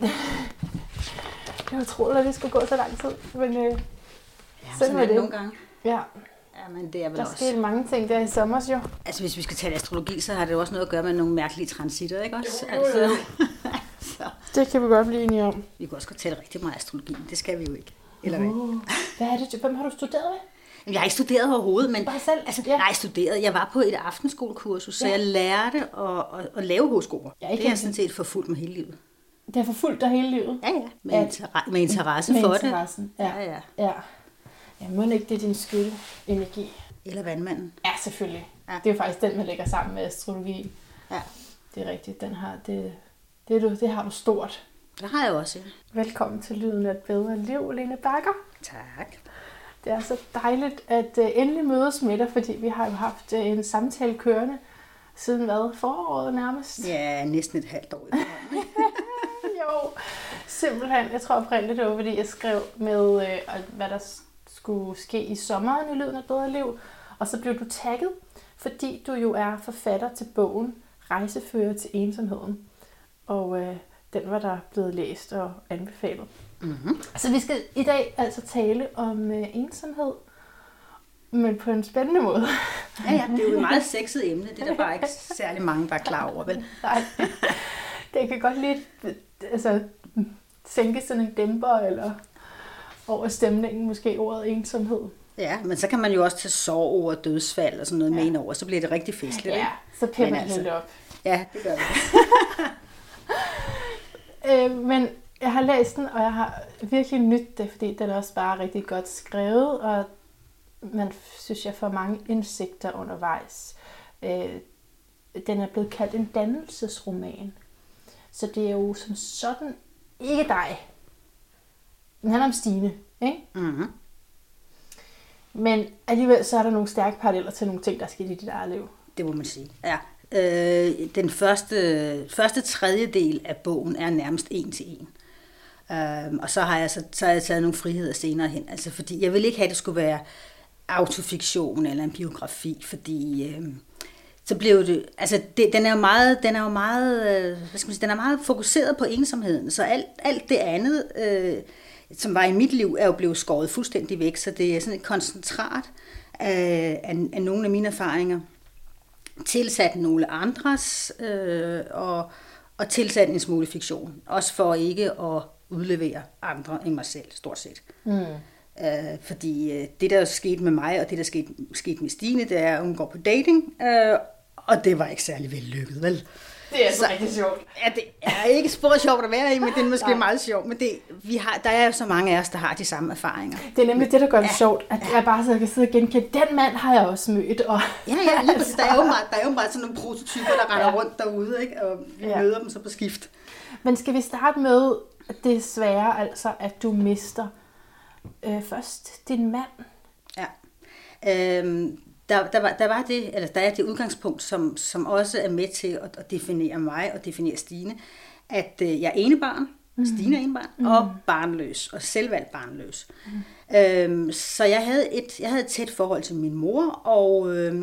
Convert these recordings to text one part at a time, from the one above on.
det var utroligt, at det skulle gå så lang tid. Men øh, Ja, Sådan sådan var er det nogle gange. ja, Ja, men det er vel der også... skete mange ting der i sommer jo. Altså, hvis vi skal tale astrologi, så har det jo også noget at gøre med nogle mærkelige transitter, ikke også? Jo, jo, jo. Altså, så Det kan vi godt blive enige om. vi kan også godt tale rigtig meget astrologi, men det skal vi jo ikke. Eller hvad? Uh, hvad er det? Hvem har du studeret med? Jeg har ikke studeret overhovedet, men... Bare selv? Altså, Ja. Nej, studeret. Jeg var på et aftenskolekursus, så Ja. jeg lærte at, at, at lave horoskoper. Det er jeg sådan set forfulgt med hele livet. Det har forfulgt dig hele livet. Ja, ja. Med, Ja. inter- med interesse med for interessen. Ja. Ja, ja. ja. Ja, må ikke det er din skyld energi? det. Eller vandmanden. Ja, selvfølgelig. Ja. Det er jo faktisk den, man lægger sammen med astrologi. Ja, Det er rigtigt. Den har, det, det, du, det har du stort. det har jeg også, ja. Velkommen til Lyden af et bedre liv, Lene Bakker. Tak. Det er så dejligt at uh, endelig mødes med dig, fordi vi har jo haft uh, en samtale kørende siden hvad? Foråret nærmest? Ja, næsten et halvt år. Simpelthen. Jeg tror oprindeligt, det var, fordi jeg skrev med, øh, hvad der skulle ske i sommeren i Lyden af et bedre liv. Og så blev du tagget, fordi du jo er forfatter til bogen Rejsefører til ensomheden. Og øh, den var der blevet læst og anbefalet. mm-hmm. Så vi skal i dag altså tale om øh, ensomhed, men på en spændende måde. Ja, ja, det er jo et meget sexet emne. Det er der bare ikke særlig mange, der er klar over, vel? Nej, det kan godt lidt altså, sænke sådan en dæmper eller over stemningen, måske ordet ensomhed. Ja, men så kan man jo også tage sorg og dødsfald og sådan noget ja. med ind over, så bliver det rigtig festligt, Ja, ikke? så man altså- lidt op. Ja, det gør det. Øh, men jeg har læst den, og jeg har virkelig nydt det, fordi den er også bare rigtig godt skrevet, og man synes, jeg får mange indsigter undervejs. Øh, den er blevet kaldt en dannelsesroman. Så det er jo som sådan ikke dig. Den handler om Stine, ikke? Mm-hmm. Men alligevel så er der nogle stærke paralleller til nogle ting, der er sket i dit eget liv. Det må man sige. Ja. Øh, den første, første tredjedel af bogen er nærmest en til en. Øh, og så har, jeg, så, så har jeg taget nogle friheder senere hen. Altså, fordi jeg vil ikke have, at det skulle være autofiktion eller en biografi, fordi øh, så blev det, altså det, den er jo meget, den er jo meget, øh, hvad skal man sige, den er meget fokuseret på ensomheden, så alt, alt det andet, øh, som var i mit liv, er jo blevet skåret fuldstændig væk, så det er sådan et koncentrat af, af, af nogle af mine erfaringer, tilsat nogle andres, øh, og, og tilsat en smule fiktion, også for ikke at udlevere andre end mig selv, stort set. Mm. Øh, fordi øh, det, der er sket med mig, og det, der er sket, sket med Stine, det er, at hun går på dating, øh, og det var ikke særlig vellykket, vel? Det er altså Så- rigtig sjovt. Ja, det er ikke spor sjovt at være i, men det er måske Nej. meget sjovt. Men det, vi har, der er jo så mange af os, der har de samme erfaringer. Det er nemlig det, der gør det Ja. sjovt, at jeg bare så kan sidde og genkende, den mand har jeg også mødt. Og Ja, ja, lige præcis. Der er jo meget, der er jo meget sådan nogle prototyper, der render Ja. rundt derude, ikke? og vi Ja. møder dem så på skift. Men skal vi starte med det svære, altså at du mister øh, først din mand? Ja. Øhm, der, der, var, der var det, eller der er det udgangspunkt, som, som også er med til at, at definere mig og definere Stine, at øh, jeg er enebarn, mm. Stine er enebarn, mm. og barnløs, og selvvalgt barnløs. Mm. Øhm, så jeg havde, et, jeg havde et tæt forhold til min mor, og øh,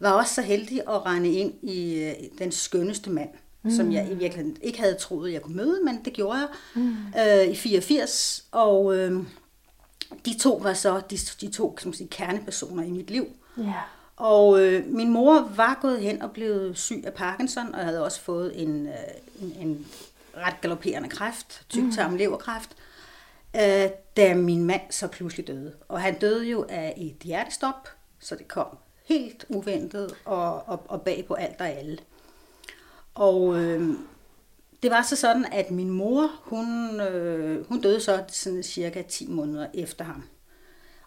var også så heldig at regne ind i øh, den skønneste mand, mm. som jeg i virkeligheden ikke havde troet, jeg kunne møde, men det gjorde jeg mm. øh, i 84, og... Øh, de to var så de, de to kan man sige, kernepersoner i mit liv. Ja. Og øh, min mor var gået hen og blevet syg af Parkinson, og havde også fået en, øh, en, en ret galopperende kræft, tyktarm leverkræft, øh, da min mand så pludselig døde. Og han døde jo af et hjertestop, så det kom helt uventet og, og, og bag på alt og alle. Og øh, det var så sådan, at min mor, hun, øh, hun døde så sådan cirka 10 måneder efter ham.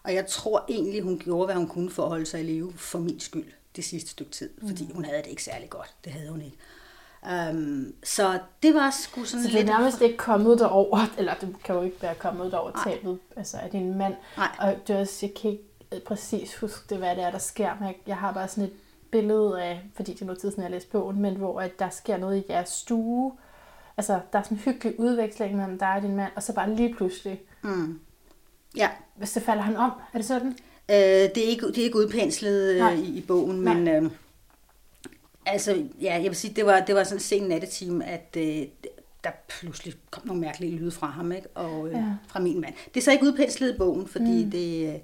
Og jeg tror egentlig, hun gjorde, hvad hun kunne for at holde sig i live for min skyld det sidste stykke tid. Fordi hun havde det ikke særlig godt. Det havde hun ikke. Um, så det var sgu sådan Så det er lidt... nærmest ikke kommet derover, eller det kan jo ikke være kommet derover Nej. tabet altså af din mand. Nej. Og det er også, jeg kan ikke øh, præcis huske det, hvad det er, der sker, men jeg, jeg har bare sådan et billede af, fordi det er noget tid siden, jeg læste bogen, men hvor at der sker noget i jeres stue. Altså, der er sådan en hyggelig udveksling mellem dig og din mand, og så bare lige pludselig, Mm. Ja, hvis det falder han om, er det sådan? øh, det, er ikke, det er ikke udpenslet øh, i, i bogen, Nej. men... Øh, altså, ja, jeg vil sige, det var, det var sådan en sen nattetime, at... Øh, der pludselig kom nogle mærkelige lyde fra ham, ikke? Og øh, Ja. fra min mand. Det er så ikke udpenslet i bogen, fordi mm. det, øh,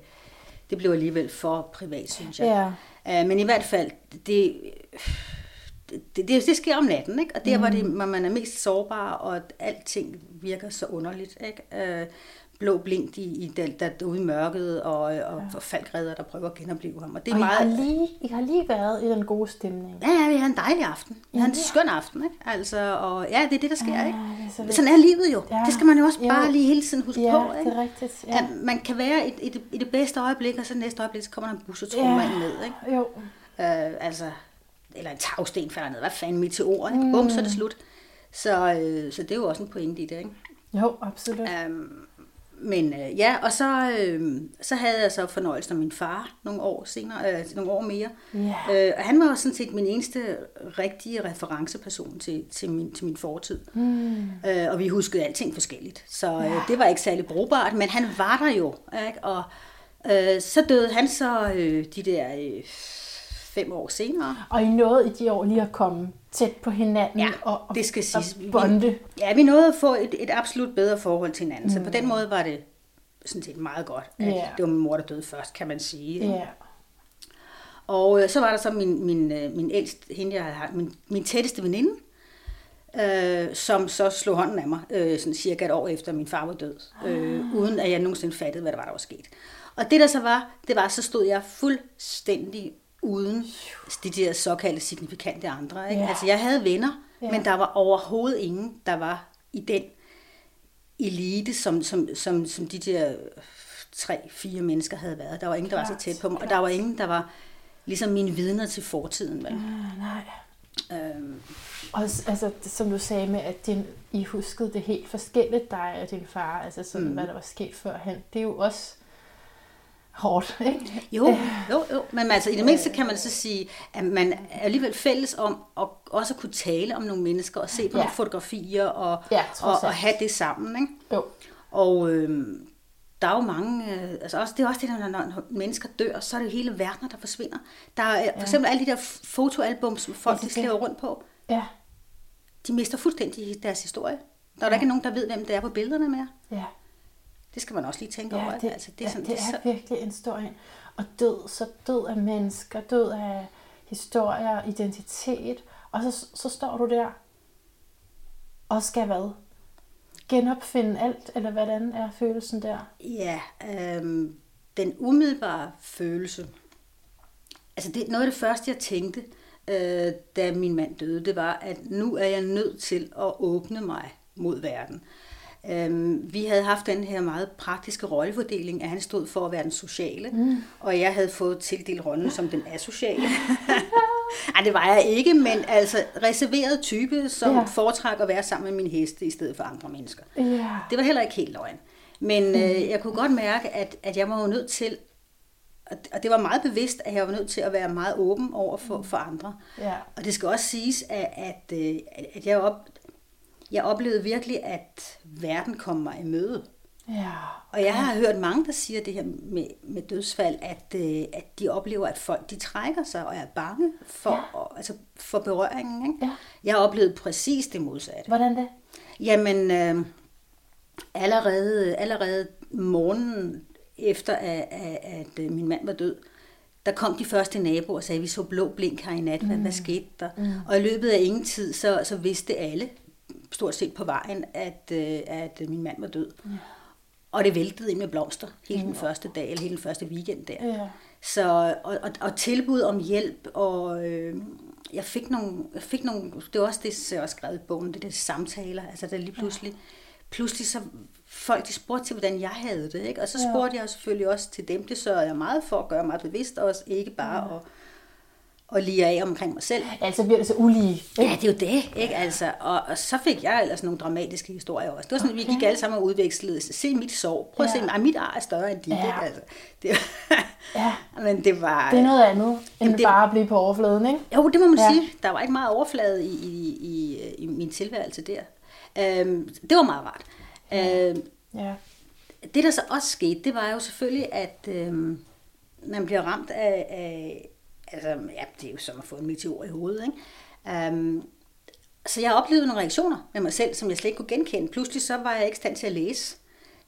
det blev alligevel for privat, synes jeg. Ja. Uh, men i hvert fald, det, det, det, det sker om natten, ikke? og der mm. hvor, det, hvor man er mest sårbar, og at alting virker så underligt. Ikke? Uh, blå blink i, i der, der, ude i mørket, og, og, ja. og falkredder, der prøver at genopleve ham. Og det er Og I meget... har, lige, I har lige været i den gode stemning. Ja, ja, vi havde en dejlig aften. Vi havde en Ja. skøn aften, ikke? Altså, og ja, det er det, der sker, Ah, ikke? det så. Sådan er livet jo. Ja. Det skal man jo også Jo. bare lige hele tiden huske Ja, på, ikke? det er rigtigt. Ja. At man kan være i, i, det, i det bedste øjeblik, og så næste øjeblik, så kommer der en bus og trummer Ja. ja. ned, ikke? Jo. Øh, altså, eller en tagsten falder ned. Hvad fanden, meteor, ikke? Mm. Bum, så er det slut. Så, øh, så det er jo også en pointe i det, ikke? Jo, absolut. Øhm, men øh, ja, og så, øh, så havde jeg så fornøjelsen af min far nogle år senere, øh, nogle år mere. Ja. Øh, og han var jo sådan set min eneste rigtige referenceperson til, til, min, til min fortid. Mm. Øh, og vi huskede alting forskelligt. Så øh, Ja. det var ikke særlig brugbart, men han var der jo. Ikke? Og øh, så døde han så øh, de der øh, fem år senere. Og I nåede i de år lige at komme tæt på hinanden Ja, og, og, det skal siges. og bonde. Ja, vi nåede at få et, et absolut bedre forhold til hinanden. Mm. Så på den måde var det sådan set meget godt. At Ja. Det var min mor, der døde først, kan man sige. Ja. Og øh, så var der så min, min, øh, min ældste, hende jeg havde, haft- min, min tætteste veninde, øh, som så slog hånden af mig, øh, sådan cirka et år efter min far var død, øh, uden at jeg nogensinde fattede, hvad der var, der var sket. Og det der så var, det var, så stod jeg fuldstændig uden de der såkaldte signifikante andre. Ikke? Ja. Altså jeg havde venner, Ja. men der var overhovedet ingen, der var i den elite, som, som, som, som de der tre-fire mennesker havde været. Der var ingen, der var så tæt på mig, og klart. der var ingen, der var ligesom mine vidner til fortiden. Vel? Ah, nej. Øhm, Og altså, som du sagde med, at din, I huskede det helt forskelligt, dig og din far, altså sådan, mm. hvad der var sket førhen. Det er jo også hårdt, ikke? jo, jo, jo, men altså i det mindste kan man så sige, at man er alligevel fælles om at også kunne tale om nogle mennesker og se på Ja. nogle fotografier og, Ja, og, og have det sammen. Ikke? Jo. Og øhm, der er jo mange, øh, altså også, det er også det, der, når, når mennesker dør, så er det jo hele verdener, der forsvinder. Der er ja. for eksempel alle de der fotoalbum, som folk Ja, de slæver rundt på, Ja. de mister fuldstændig deres historie. Der er ja. ikke nogen, der ved, hvem det er på billederne mere. Ja. Det skal man også lige tænke Ja, over. det, altså, det, er, sådan, det så- er virkelig en stor en. Og død, så død af mennesker, død af historier, identitet. Og så, så står du der og skal hvad? Genopfinde alt, eller hvordan er følelsen der? Ja, øhm, den umiddelbare følelse. Altså det, noget af det første, jeg tænkte, øh, da min mand døde, det var, at nu er jeg nødt til at åbne mig mod verden. Øhm, vi havde haft den her meget praktiske rollefordeling, at han stod for at være den sociale, mm. og jeg havde fået tildelt rollen som den asociale. Ej, det var jeg ikke, men altså reserveret type, som Ja. foretrækker at være sammen med min heste i stedet for andre mennesker. Ja. Det var heller ikke helt løgn. Men øh, jeg kunne godt mærke, at, at jeg var jo nødt til, og og det var meget bevidst, at jeg var nødt til at være meget åben over for, for andre. Ja. Og det skal også siges, at, at, øh, at at jeg, op, jeg oplevede virkelig, at verden kom mig i møde. Ja. Og jeg har hørt mange, der siger det her med, med dødsfald, at, øh, at de oplever, at folk de trækker sig og er bange for, ja. altså for berøringen. Ikke? Ja. Jeg har oplevet præcis det modsatte. Hvordan det? Jamen, øh, allerede, allerede morgenen efter, at, at, at øh, min mand var død, der kom de første naboer og sagde, at vi så blå blink her i nat. Hvad, mm. hvad skete der? Mm. Og i løbet af ingen tid, så, så vidste alle, stort set på vejen, at, øh, at min mand var død. Ja. Og det væltede ind med blomster hele den første dag, eller hele den første weekend der. Ja. Så, og, og, og tilbud om hjælp, og øh, jeg fik nogle, jeg fik nogle, det var også det, jeg også skrevet i bogen, det der samtaler, altså der lige pludselig, pludselig så folk de spurgte til, hvordan jeg havde det, ikke? og så Ja. spurgte jeg selvfølgelig også til dem, det sørgede jeg meget for at gøre mig bevidst også, ikke bare at, at lige af omkring mig selv. Altså bliver det så ulige. Ja, det er jo det, ikke? Altså, og, og så fik jeg ellers nogle dramatiske historier også. Det var sådan, okay. vi gik alle sammen og udvekslede. Se mit sår. Prøv at Ja. se, ej, mit ar er større end dit, Ja. ikke? Altså, det, Ja. men det var... Det er noget andet, end Jamen, det... bare at blive på overfladen, ikke? Jo, det må man Ja. ja. sige. Der var ikke meget overflade i, i, i, i min tilværelse der. Øhm, det var meget rart. Øhm, Ja. det, der så også skete, det var jo selvfølgelig, at øhm, man bliver ramt af, af... Altså, ja, det er jo som at få en meteor i hovedet, ikke? Øhm, så jeg oplevede nogle reaktioner med mig selv, som jeg slet ikke kunne genkende. Pludselig så var jeg ikke i stand til at læse.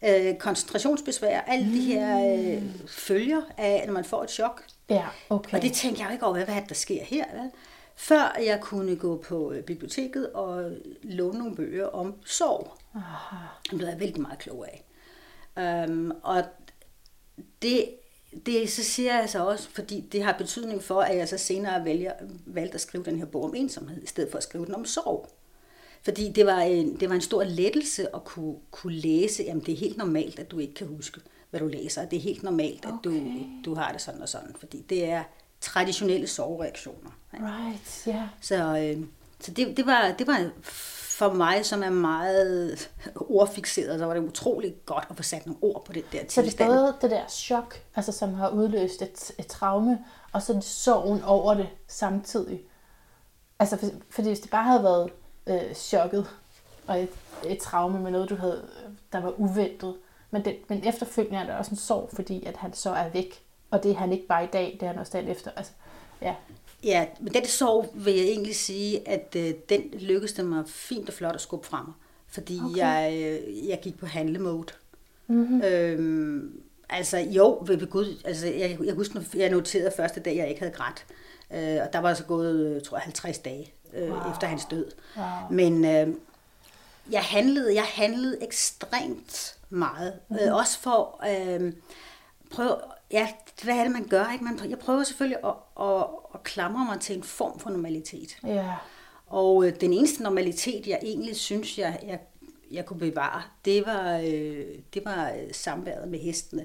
Øh, koncentrationsbesvær, alle de her øh, følger af, når man får et chok. Ja, okay. Og det tænkte jeg jo ikke over, hvad, er der sker her. Vel? Før jeg kunne gå på øh, biblioteket og låne nogle bøger om sorg. Aha. Det blev jeg vældig meget klog af. Um, og det, det så siger jeg så også, fordi det har betydning for, at jeg så senere vælger, valgte at skrive den her bog om ensomhed, i stedet for at skrive den om sorg. Fordi det var en, det var en stor lettelse at kunne, kunne læse, jamen det er helt normalt, at du ikke kan huske, hvad du læser. Det er helt normalt, at du, Okay. du har det sådan og sådan, fordi det er traditionelle sorgreaktioner. ikke? Right, ja. Så, øh, så det, det, var, det var for mig, som er meget ordfixeret, så var det utrolig godt at få sat nogle ord på det der Så det er tilstand. både det der chok, altså som har udløst et, et traume, og så sorgen over det samtidig. Altså, for, fordi hvis det bare havde været øh, chokket og et, et traume med noget, du havde, der var uventet, men, det, men efterfølgende er der også en sorg, fordi at han så er væk. Og det er han ikke bare i dag, det er han også dagen efter. Altså, ja. Ja, men den sorg vil jeg egentlig sige, at øh, den lykkedes det mig fint og flot at skubbe fra mig. Fordi Okay. jeg, øh, jeg gik på handlemode. Mm-hmm. Øhm, altså jo, ved, Gud, altså, jeg, jeg husker, jeg noterede første dag, jeg ikke havde grædt. Øh, og der var så gået, øh, tror jeg, 50 dage øh, wow. efter hans død. Wow. Men øh, jeg handlede, jeg handlede ekstremt meget. Mm-hmm. Øh, også for øh, prøve, ja, hvad er det, man gør? Ikke? Man, jeg prøver selvfølgelig at, at, at klamre mig til en form for normalitet. Ja. Og øh, den eneste normalitet, jeg egentlig synes, jeg, jeg, jeg kunne bevare, det var, øh, det var øh, samværet med hestene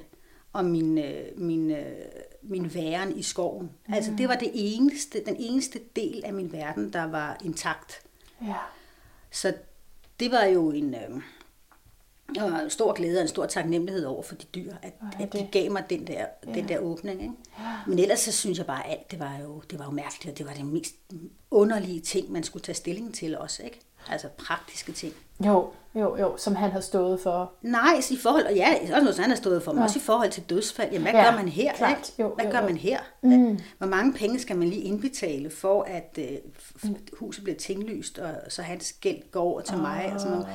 og min, øh, min, øh, min væren i skoven. Mm. Altså det var det eneste, den eneste del af min verden, der var intakt. Ja. Så det var jo en, øh, og stor glæde og en stor taknemmelighed over for de dyr, at, Ej, at de det- gav mig den der, Ja. den der åbning. Ikke? Ja. Men ellers så synes jeg bare, at alt det var jo, det var jo mærkeligt, og det var den mest underlige ting, man skulle tage stilling til også. Ikke? Altså praktiske ting. Jo, jo, jo, som han har stået for. Nej, i forhold, og ja, også noget, han har stået for, men Ja. også i forhold til dødsfald. Jamen, hvad Ja, gør man her? klart. Ikke? Jo, hvad jo, gør jo. man her? Mm. Hvor mange penge skal man lige indbetale for, at øh, f- huset bliver tinglyst, og så hans gæld går over til mig, og sådan nogle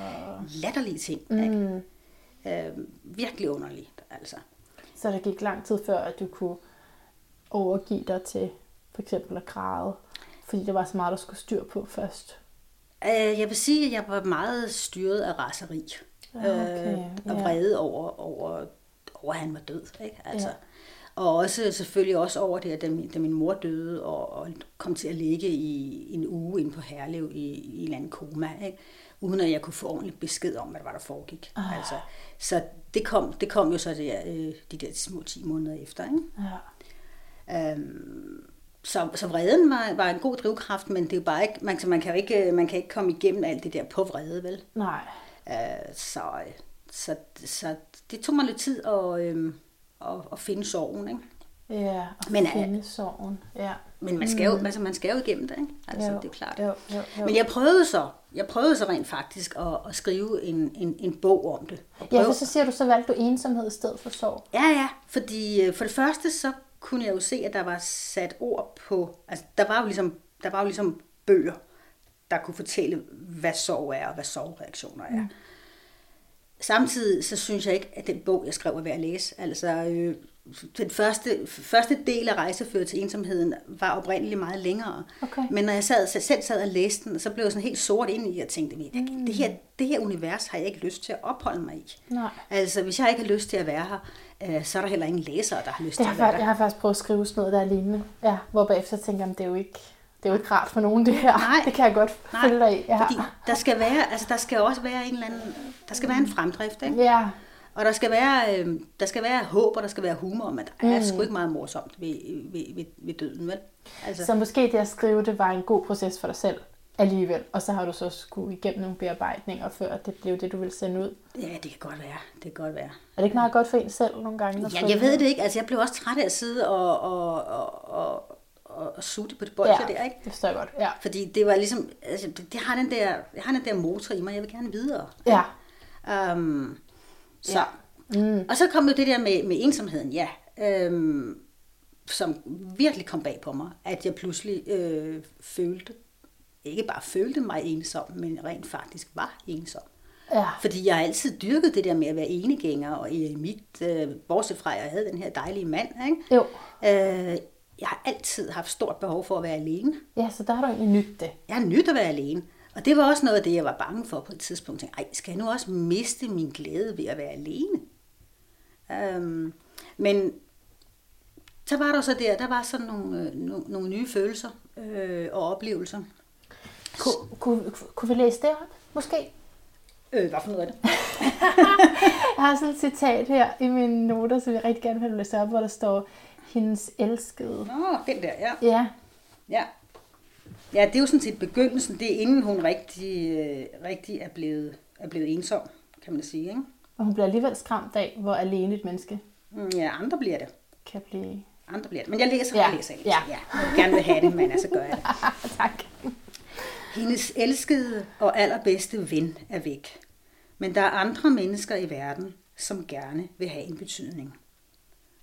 latterlige ting. Ikke? Mm. Øh, virkelig underligt, altså. Så der gik lang tid før, at du kunne overgive dig til for eksempel at græde. Fordi der var så meget, der skulle styr på først. Øh, jeg vil sige, at jeg var meget styret af raseri. Ja, okay, øh, og vrede over, over, over, at han var død. Ikke? Altså. Ja. Og også selvfølgelig også over det, at da min, da min mor døde og, og kom til at ligge i en uge inde på Herlev i, i en eller anden koma, ikke? uden at jeg kunne få ordentlig besked om, hvad der var, der foregik. Ah. Altså, så det kom, det kom jo så der, øh, de der små 10 måneder efter. Ikke? Ja. Øhm, så, så vreden var, var en god drivkraft, men det er bare ikke, man, man kan jo ikke, man kan ikke komme igennem alt det der på vrede, vel? Nej. Øh, så, så, så det tog mig lidt tid at, øhm, at, at finde sorgen, ikke? Ja, og Men, øh, finde sorgen. Ja. Men man skal, jo, altså, man skal jo igennem det, ikke? Altså, Jo, det er klart. Jo, jo, jo. Men jeg prøvede så, jeg prøvede så rent faktisk at, at skrive en, en, en bog om det. Og Ja, for så siger du, så valgte du ensomhed i stedet for sorg. Ja, ja, fordi øh, for det første, så kunne jeg jo se, at der var sat ord på, altså der var jo ligesom, der var jo ligesom bøger, der kunne fortælle, hvad sorg er, og hvad sorgreaktioner er. Mm. Samtidig så synes jeg ikke, at den bog, jeg skrev, er værd at læse. Altså, øh, den første, første del af Rejsefører til ensomheden var oprindeligt meget længere. Okay. Men når jeg sad, selv sad og læste den, så blev jeg sådan helt sort ind i, og tænkte, mm. det, her, det her univers har jeg ikke lyst til at opholde mig i. Nej. Altså, hvis jeg ikke har lyst til at være her, øh, så er der heller ingen læsere, der har lyst Jeg til at være faktisk, jeg der. har faktisk prøvet at skrive sådan noget, der er lignende. Ja, hvor bagefter tænker jeg, det er jo ikke, det er jo ikke rart for nogen, det her. Nej. Det kan jeg godt Nej, følge dig i. Ja. Fordi der skal være, altså der skal også være en eller anden, der skal være en fremdrift, ikke? ja, Og der skal være, øh, der skal være håb, og der skal være humor, men der er sgu ikke meget morsomt ved, ved, ved, ved døden, vel? Altså, så måske det at skrive det var en god proces for dig selv alligevel. Og så har du så skulle igennem nogle bearbejdninger, før det blev det, du ville sende ud. ja, det kan godt være, det kan godt være. Er det ikke meget godt for en selv nogle gange? Ja, jeg ved det ikke, altså jeg blev også træt af at sidde og, og, og, og, og, og sutte på det bolde Ja, der, ikke? det forstår jeg godt. Ja. Fordi det var ligesom, altså det, det har den der, jeg har den der motor i mig, jeg vil gerne videre. Ja. Um, så. Ja. Mm. Og så kom jo det der med, med ensomheden, ja. Øhm, som virkelig kom bag på mig, at jeg pludselig øh, følte ikke bare følte mig ensom, men rent faktisk var ensom. Ja. Fordi jeg har altid dyrket det der med at være enegænger, og i mit, øh, bortset fra, at jeg havde den her dejlige mand, ikke? Jo. Øh, jeg har altid haft stort behov for at være alene. Ja, så der har du egentlig nyt det. Jeg har nyt at være alene. Og det var også noget af det, jeg var bange for på et tidspunkt. Jeg tænkte, Ej, skal jeg nu også miste min glæde ved at være alene? Øhm, men så var der så der, der var sådan nogle, øh, nogle, nogle nye følelser øh, og oplevelser. Kunne, kunne, kunne vi læse det op, måske? Øh, hvad for noget af det? Jeg har sådan et citat her i mine noter, som jeg rigtig gerne vil læse op, hvor der står, hendes elskede. Nå, den der, ja. Ja, Ja. Ja, det er jo sådan set begyndelsen. Det er inden hun rigtig, øh, rigtig er, blevet, er blevet ensom, kan man sige. Ikke? og hun bliver alligevel skræmt af, hvor alene et menneske Mm, Ja, andre bliver det. kan blive. Andre bliver det. Men jeg læser, Ja, jeg læser. Jeg læser. ja. ja. Jeg vil gerne vil have det, men altså gør jeg det. tak. Hendes elskede og allerbedste ven er væk. Men der er andre mennesker i verden, som gerne vil have en betydning.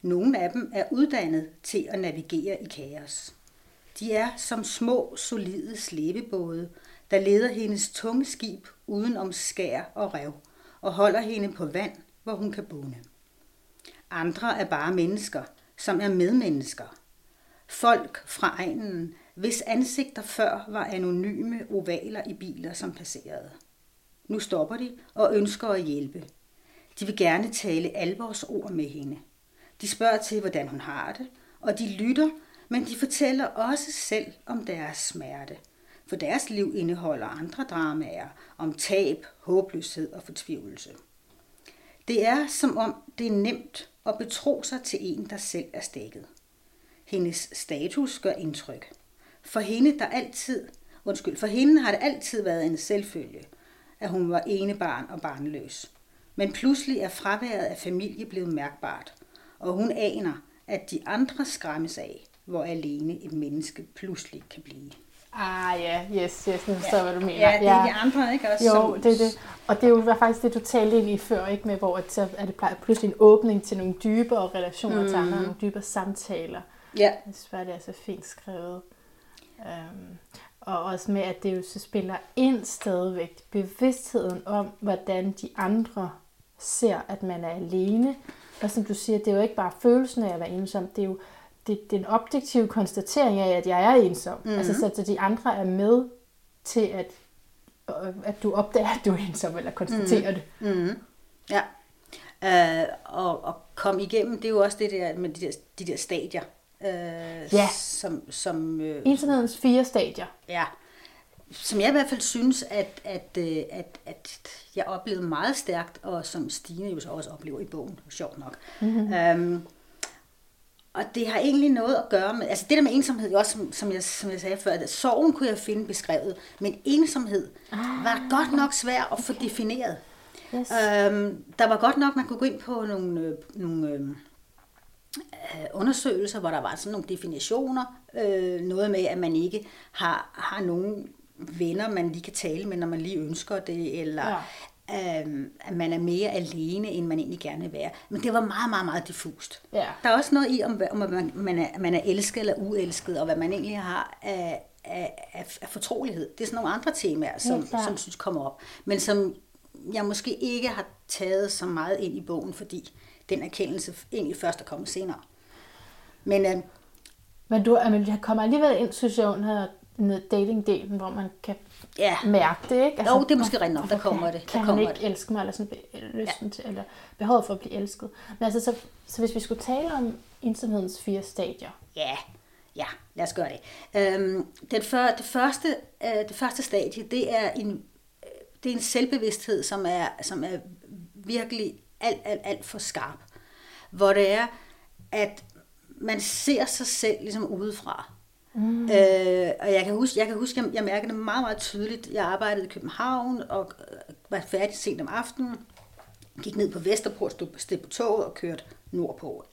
Nogle af dem er uddannet til at navigere i kaos. De er som små, solide slæbebåde, der leder hendes tunge skib uden om skær og rev og holder hende på vand, hvor hun kan bunde. Andre er bare mennesker, som er medmennesker. Folk fra egnen, hvis ansigter før var anonyme ovaler i biler, som passerede. Nu stopper de og ønsker at hjælpe. De vil gerne tale alvorsord med hende. De spørger til, hvordan hun har det, og de lytter, men de fortæller også selv om deres smerte. For deres liv indeholder andre dramaer om tab, håbløshed og fortvivlelse. Det er som om det er nemt at betro sig til en, der selv er stækket. Hendes status gør indtryk. For hende, der altid, undskyld, for hende har det altid været en selvfølge, at hun var ene barn og barnløs. Men pludselig er fraværet af familie blevet mærkbart, og hun aner, at de andre skræmmes af, hvor alene et menneske pludselig kan blive. Ah ja, yes, yes, nu forstår jeg, hvad du mener. Ja, det er de andre, ikke også? Jo, som- det er det. Og det er jo faktisk det, du talte ind i før, ikke? Med, hvor at så er det plej- pludselig en åbning til nogle dybere relationer mm. til andre, nogle dybere samtaler. Ja, Jeg synes bare, det er så fint skrevet. Um, og også med, at det jo så spiller ind stadigvæk bevidstheden om, hvordan de andre ser, at man er alene. Og som du siger, det er jo ikke bare følelsen af at være ensom, det er jo det, det er en objektiv konstatering af, at jeg er ensom. Mm-hmm. Altså, så, så de andre er med til, at, øh, at du opdager, at du er ensom, eller konstaterer mm. det. Mm-hmm. Ja. Øh, og, og komme igennem, det er jo også det der med de der, de der stadier. Øh, Ja. Som, som, øh, Ensomhedens fire stadier. ja, som jeg i hvert fald synes, at, at, øh, at, at jeg oplevede meget stærkt, og som Stine jo så også oplever i bogen, sjovt nok. Mm-hmm. Øhm, og det har egentlig noget at gøre med, altså det der med ensomhed, også, som, som, jeg, som jeg sagde før, at sorgen kunne jeg finde beskrevet, men ensomhed var godt nok svært at få defineret. Yes. Øhm, der var godt nok, man kunne gå ind på nogle, øh, nogle øh, øh, undersøgelser, hvor der var sådan nogle definitioner. Øh, noget med, at man ikke har, har nogen venner, man lige kan tale med, når man lige ønsker det, eller ja. Øhm, at man er mere alene, end man egentlig gerne vil være. Men det var meget, meget, meget diffust. Ja. Der er også noget i, om, om man, man, er, man er elsket eller uelsket, og hvad man egentlig har af, af, af, af fortrolighed. Det er sådan nogle andre temaer, som, klart. som synes kommer op. Men som jeg måske ikke har taget så meget ind i bogen, fordi den erkendelse egentlig først er kommet senere. Men øh, Men du men jeg kommer alligevel ind, synes jeg, under datingdelen, hvor man kan ja, mærke det, ikke? Altså, Jo, det er måske rigtigt nok, der kommer kan, det, der Kan kommer han ikke det. elske mig, eller sådan lysten ja. til, eller behovet for at blive elsket. Men altså, så, så hvis vi skulle tale om ensomhedens fire stadier, Ja, ja, lad os gøre det. Øhm, den før, det, første, øh, det første stadie, det er en, øh, det er en selvbevidsthed, som er, som er virkelig alt, alt, alt for skarp. Hvor det er, at man ser sig selv ligesom udefra. Mm. Øh, og jeg kan huske, jeg, kan huske jeg, jeg mærkede det meget, meget tydeligt. Jeg arbejdede i København og øh, var færdig sent om aftenen. Gik ned på Vesterbro, stod, på toget og kørte nordpå.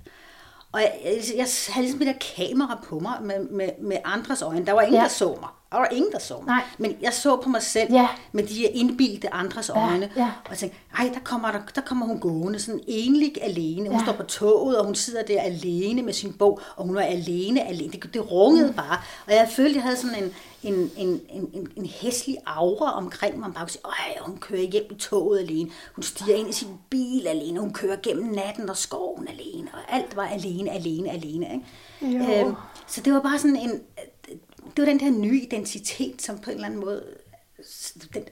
Og jeg, jeg, jeg havde ligesom det der kamera på mig med, med, med andres øjne. Der var ingen, ja. der så mig. Der var ingen, der så mig. Nej. Men jeg så på mig selv Ja. med de her indbildte andres øjne. ja. Og jeg tænkte, ej, der kommer, der, der kommer hun gående, sådan enlig alene. Hun Ja. står på toget, og hun sidder der alene med sin bog, og hun var alene, alene. Det, det rungede mm. bare. Og jeg følte, jeg havde sådan en, en, en, en, en, en hæslig aura omkring mig. Man bare kunne sige, ej, hun kører hjem i toget alene. Hun stiger ind i sin bil alene. Hun kører gennem natten og skoven alene. Og alt var alene, alene, alene. Ikke? Jo. Øhm, så det var bare sådan en... Det var den der nye identitet, som på en eller anden måde... Den,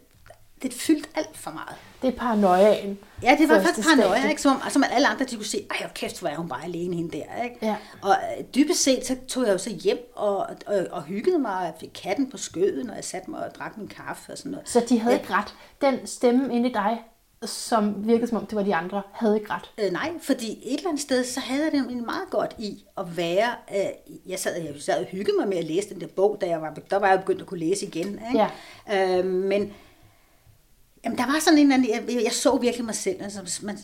det fyldte alt for meget. Det er paranoiaen. Ja, det var faktisk paranoia, ikke? Som, om, som alle andre, de kunne se, ej, kæft, hvor er hun bare alene hende der, ikke? Ja. Og øh, dybest set, så tog jeg jo så hjem og, og, og hyggede mig, og jeg fik katten på skøden, og jeg satte mig og drak min kaffe og sådan noget. Så de havde ikke ret. Den stemme inde i dig, som virkede som om det var de andre, havde ikke ret. Øh, nej, fordi et eller andet sted, så havde jeg det egentlig meget godt i at være... Øh, jeg, sad, jeg sad og hyggede mig med at læse den der bog, da jeg var, der var jeg begyndt at kunne læse igen. Ikke? Ja. Øh, men jamen, der var sådan en eller anden... Jeg, jeg så virkelig mig selv. Altså, man,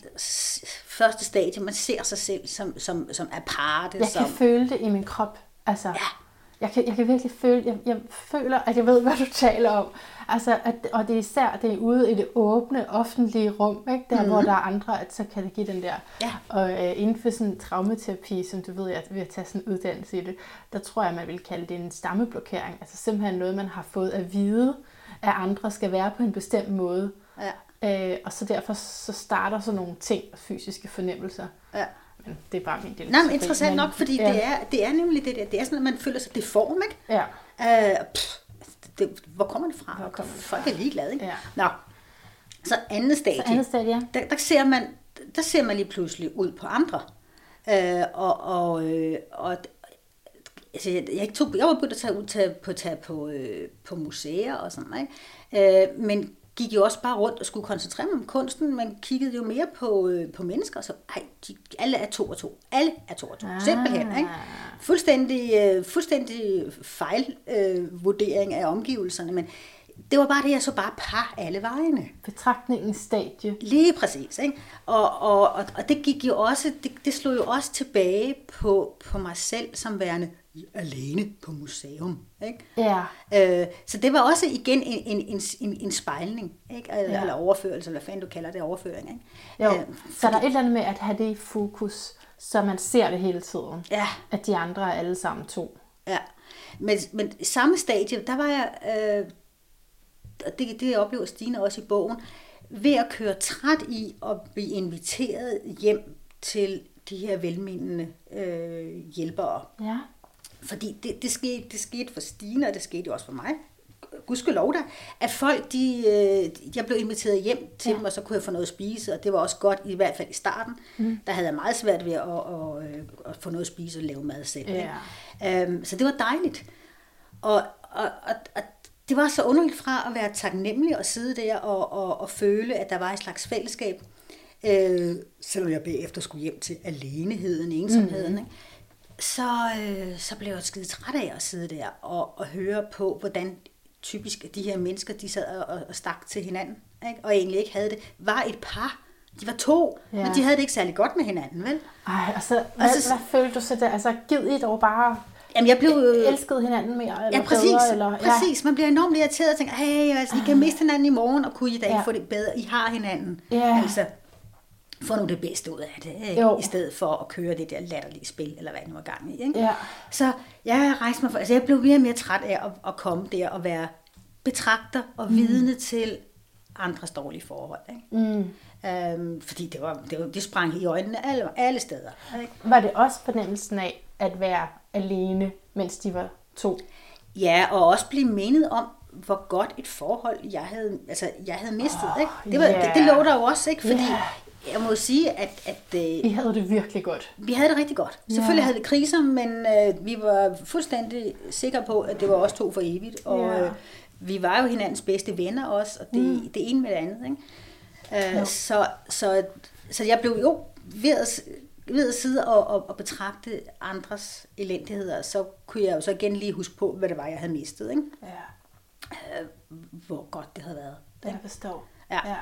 første stadie, man ser sig selv som, som, som aparte. Jeg som, kan føle det i min krop. Altså, Ja. Jeg, kan, jeg kan virkelig føle, jeg, jeg føler, at jeg ved, hvad du taler om. Altså, at, og det er især det er ude i det åbne, offentlige rum, ikke? der mm. hvor der er andre, at så kan det give den der. Ja. Og øh, inden for sådan traumaterapi, som du ved, jeg er ved at tage sådan en uddannelse i det, der tror jeg, man vil kalde det en stammeblokering. Altså simpelthen noget, man har fået at vide, at andre skal være på en bestemt måde. Ja. Øh, og så derfor så starter sådan nogle ting, fysiske fornemmelser. Ja. Men det er bare min del. Nej, men interessant nok, fordi ja. det, er, det er nemlig det der. Det er sådan, at man føler sig deform, ikke? Ja. Øh, pff, det, hvor kommer det fra? Hvor kommer det Folk er ligeglade, ikke? Ja. Nå, så anden stadie. Så andet stadie, ja. der, der, ser man, der ser man lige pludselig ud på andre. Øh, og, og, øh, og altså, jeg, jeg, tog, jeg var begyndt at tage ud tage, på, tage på, øh, på museer og sådan noget. Øh, men gik jo også bare rundt og skulle koncentrere mig om kunsten. Man kiggede jo mere på, øh, på mennesker, så ej, de, alle er to og to. Alle er to og to. Ah. Simpelthen, ikke? Fuldstændig, øh, fuldstændig fejl øh, af omgivelserne, men det var bare det, jeg så bare par alle vejene. Betragtningens stadie. Lige præcis, ikke? Og, og, og, og det gik jo også, det, det slog jo også tilbage på, på mig selv som værende alene på museum, ikke? Ja. Øh, så det var også igen en, en, en, en, spejlning, ikke? Eller, Ja. eller overførelse, eller hvad fanden du kalder det, overføring, ikke? Jo, Øh, så der er et eller andet med at have det i fokus, så man ser det hele tiden. Ja. At de andre er alle sammen to. Ja, men, men i samme stadie, der var jeg, øh, og det, det oplever Stine også i bogen, ved at køre træt i at blive inviteret hjem til de her velmenende øh, hjælpere. Ja. Fordi det, det, skete, det skete for Stine, og det skete jo også for mig. Gudskelov da, at folk, de, øh, jeg blev inviteret hjem til Ja. dem, og så kunne jeg få noget at spise, og det var også godt, i hvert fald i starten. Mm. Der havde jeg meget svært ved at, at, at, at få noget at spise og lave mad selv. Ja. Ikke? Øhm, så det var dejligt. Og, og, og, og det var så underligt fra at være taknemmelig og sidde der og, og, og føle, at der var et slags fællesskab, øh, selvom jeg bagefter skulle hjem til aleneheden, ensomheden, mm. ikke? Så, øh, så blev jeg skide træt af at sidde der og, og høre på, hvordan typisk de her mennesker, de sad og, og stak til hinanden, ikke? og egentlig ikke havde det, var et par. De var to, Ja. ja. men de havde det ikke særlig godt med hinanden, vel? Ej, altså, hvad, Altså, hvad følte du så der? Altså, gid I dog bare Jamen, jeg blev... Øh, elskede hinanden mere? Eller Ja, præcis. Bedre, eller, præcis. Man bliver enormt irriteret og tænker, hey, altså, I kan miste hinanden i morgen, og kunne I da ikke Ja. få det bedre? I har hinanden. Ja. Altså, få nu det bedste ud af det, ikke? Jo. i stedet for at køre det der latterlige spil, eller hvad det nu var gang i. Ikke? Ja. Så jeg rejste mig for, altså jeg blev mere og mere træt af at, at komme der og være betragter og Mm. vidne til andres dårlige forhold. Ikke? Mm. Øhm, fordi det, var, det, var, det sprang i øjnene alle, alle steder. Ikke? Var det også fornemmelsen af at være alene, mens de var to? Ja, og også blive mindet om, hvor godt et forhold jeg havde, altså, jeg havde mistet. Åh, ikke? Det, var, ja. det, det lå der jo også, ikke? fordi Ja. Jeg må sige, at, at øh, I havde det virkelig godt. vi havde det rigtig godt. Selvfølgelig Ja. havde vi kriser, men øh, vi var fuldstændig sikre på, at det var os to for evigt. Og Ja. øh, vi var jo hinandens bedste venner også, og det, mm. det ene med det andet. Ikke? Jo. Øh, så, så, så jeg blev jo ved at, ved at sidde og, og, og betragte andres elendigheder, så kunne jeg jo så igen lige huske på, hvad det var, jeg havde mistet. Ikke? Ja, Øh, hvor godt det havde været. jeg forstår. Ja. ja.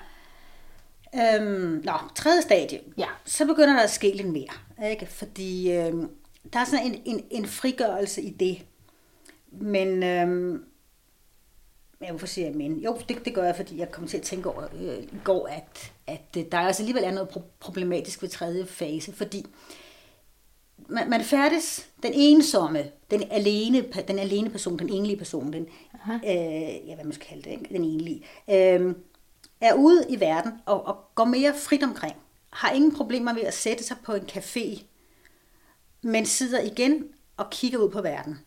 Øhm, nå, tredje stadie. Ja. Så begynder der at ske lidt mere. Ikke? Fordi øhm, der er sådan en, en, en frigørelse i det. Men øhm, Ja, hvorfor siger jeg men? Jo, det, det gør jeg, fordi jeg kom til at tænke over øh, i går, at, at øh, der altså alligevel er noget pro- problematisk ved tredje fase, fordi man, man færdes, den ensomme, den alene, den alene person, den enlige person, den, øh, ja, hvad man skal kalde det, ikke? den enlige, øh, er ude i verden og, og går mere frit omkring. Har ingen problemer med at sætte sig på en café, men sidder igen og kigger ud på verden.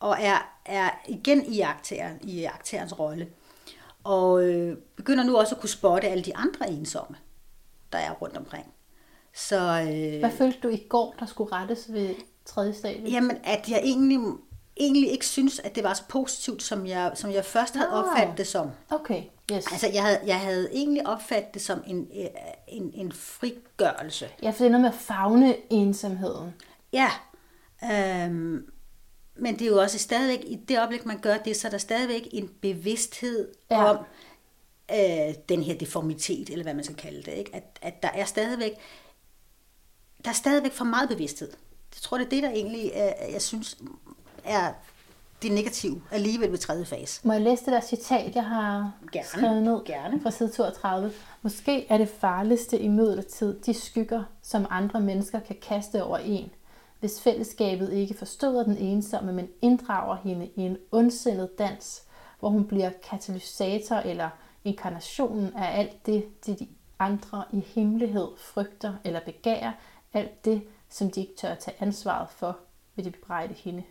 Og er, er igen i akteren, i akterens rolle. Og øh, begynder nu også at kunne spotte alle de andre ensomme, der er rundt omkring. Så, øh, Hvad følte du i går, der skulle rettes ved tredje stadie? Jamen, at jeg egentlig, egentlig ikke synes, at det var så positivt, som jeg, som jeg først havde Nå. opfattet det som. Okay, yes. Altså, jeg havde, jeg havde egentlig opfattet det som en, øh, en, en frigørelse. Ja, for det er noget med at fagne ensomheden. Ja, øhm, men det er jo også stadigvæk, i det øjeblik, man gør det, så er der stadigvæk en bevidsthed ja. om øh, den her deformitet, eller hvad man skal kalde det. Ikke? At, at der er stadigvæk, der er stadigvæk for meget bevidsthed. Jeg tror, det er det, der egentlig, øh, jeg synes, er det negative alligevel ved tredje fase. Må jeg læse det der citat, jeg har Gerne, skrevet ned gerne. fra side 32? Måske er det farligste i midlertid de skygger, som andre mennesker kan kaste over en, hvis fællesskabet ikke forstøder den ensomme, men inddrager hende i en ondsindet dans, hvor hun bliver katalysator eller inkarnationen af alt det, de de andre i hemmelighed frygter eller begærer, alt det, som de ikke tør tage ansvaret for, vil de bebrejde hende.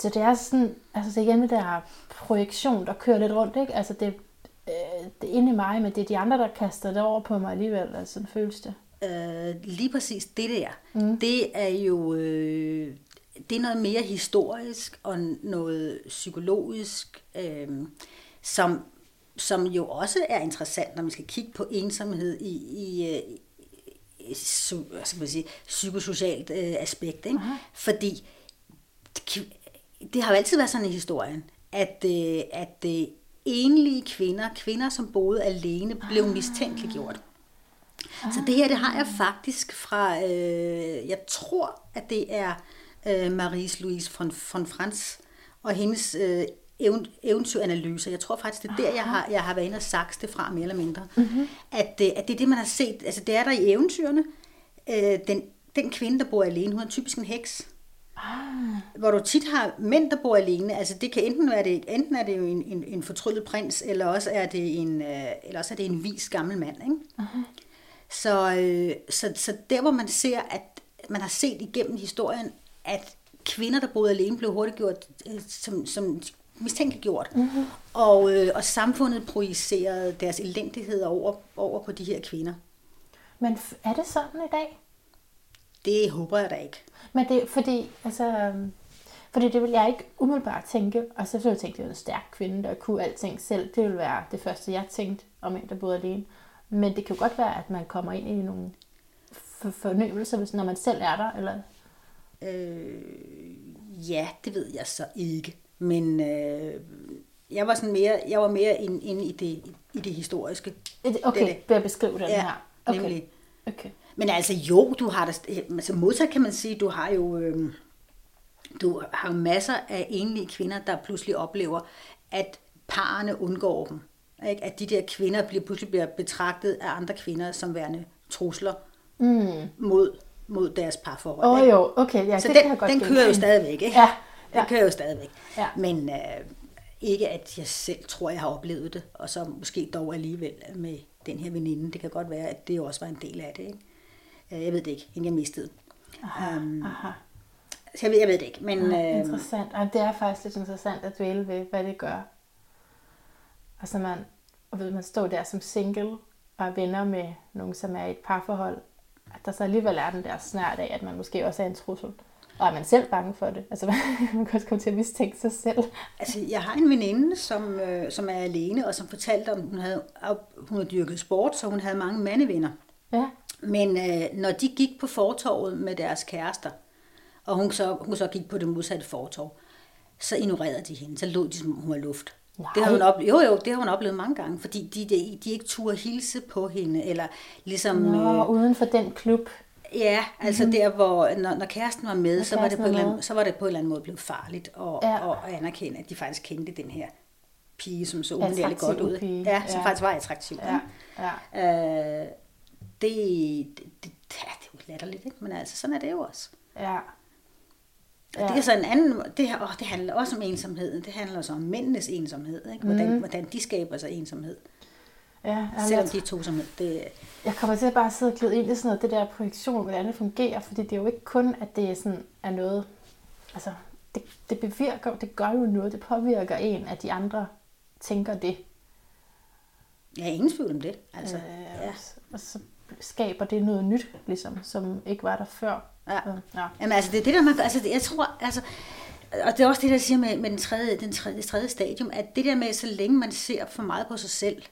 Så det er sådan, altså det er igen det der projektion, der kører lidt rundt, ikke? Altså det, øh, det er inde i mig, men det er de andre, der kaster det over på mig alligevel, altså sådan føles det. Øh, lige præcis det der, mm. det er jo øh, det er noget mere historisk og noget psykologisk, øh, som, som jo også er interessant, når man skal kigge på ensomhed i, i, øh, i hvad skal man sige, psykosocialt øh, aspekt. Ikke? Fordi det har jo altid været sådan i historien, at, øh, at øh, enlige kvinder, kvinder som boede alene, blev mistænkeliggjort. Så det her, det har jeg faktisk fra, øh, jeg tror, at det er øh, Marie-Louise von, von Frans og hendes øh, event, eventyranalyser. Jeg tror faktisk, det er der, jeg har, jeg har været inde og sagt det fra, mere eller mindre. Mm-hmm. At, øh, at det er det, man har set. Altså, det er der i eventyrene. Øh, den, den kvinde, der bor alene, hun er typisk en heks. Hvor du tit har mænd, der bor alene. Altså det kan enten være det, enten er det jo en, en, en fortryllet prins, eller også er det en, øh, eller også er det en vis gammel mand. Ikke? Uh-huh. Så, øh, så, så der, hvor man ser, at man har set igennem historien, at kvinder, der boede alene, blev hurtigt gjort øh, som, som mistænkeliggjort. Uh-huh. Og, øh, og samfundet projicerede deres elendighed over, over på de her kvinder. Men er det sådan i dag? Det håber jeg da ikke. Men det er fordi, altså, øhm, fordi det vil jeg ikke umiddelbart tænke, og så ville jeg tænke, det var en stærk kvinde, der kunne alting selv. Det ville være det første, jeg tænkte om en, der boede alene. Men det kan jo godt være, at man kommer ind i nogle for- fornyelser, hvis når man selv er der, eller Øh, ja, det ved jeg så ikke. Men øh, jeg var sådan mere, jeg var mere inde, inde i, det, i det historiske. Okay, Det det. beskrive den Ja, her. Okay. nemlig. Okay. Men altså jo, du har da, altså modsat kan man sige, du har jo, øh, du har jo masser af enlige kvinder, der pludselig oplever, at parerne undgår dem. Ikke? At de der kvinder bliver, pludselig bliver betragtet af andre kvinder som værende trusler mm. mod, mod deres parforhold. Åh oh, ikke? jo, okay, ja, Så det den, kan jeg godt den kører jo stadigvæk, ikke? Ja, Den ja. kører jo stadigvæk. Ja. Men øh, ikke at jeg selv tror, jeg har oplevet det, og så måske dog alligevel med den her veninde. Det kan godt være, at det også var en del af det. Ikke? Øh, Jeg ved det ikke, hende jeg mistede. Aha, Øhm, aha. Så jeg ved, jeg ved det ikke, men Ja, øh, interessant. Ej, det er faktisk lidt interessant at dvæle ved, hvad det gør. Altså man, og ved, man står der som single og er venner med nogen, som er i et parforhold, at der så alligevel er den der snært af, at man måske også er en trussel. Og er man selv bange for det? Altså man kan også komme til at mistænke sig selv. altså, jeg har en veninde, som, øh, som er alene, og som fortalte om, hun havde, hun havde dyrket sport, så hun havde mange mandevenner. Ja. Men øh, når de gik på fortorvet med deres kærester, og hun så, hun så gik på det modsatte fortorv, så ignorerede de hende. Så lod de, som om hun var luft. Nej. Det har hun oplevet, jo, jo, det har hun oplevet mange gange, fordi de, de, de ikke turde hilse på hende, eller ligesom... Nå, Øh, uden for den klub. Ja, altså mm-hmm. der, hvor når, når kæresten var med, Når så var, det på en var anden, så var det på en eller anden måde blevet farligt at, Ja. at anerkende, at de faktisk kendte den her pige, som så uundærligt godt ud. pige, Ja, som ja. faktisk var attraktiv. Ja, ja, Øh, det, det, det, ja, det er jo latterligt, ikke? men altså, sådan er det jo også. ja. Ja. Det er så en anden, det, her, åh, det handler også om ensomheden. Det handler også om mændenes ensomhed. Ikke? Hvordan, mm. hvordan de skaber sig ensomhed. ja jamen, Selvom de er tosomhed. Det, jeg kommer til at bare sidde og glide ind i sådan noget, det der projektion, hvordan det fungerer, fordi det er jo ikke kun, at det er, sådan, er noget, altså, det, det bevirker, det gør jo noget, det påvirker en, at de andre tænker det. jeg er ingen tvivl om det. Altså, øh, ja. Og så skaber det noget nyt, ligesom, som ikke var der før. Ja. Øh, ja. Jamen altså, det er det, der man. Altså, det- jeg tror, altså, og det er også det, der siger med, med den tredje, den tredje, det tredje stadium, at det der med, så længe man ser for meget på sig selv,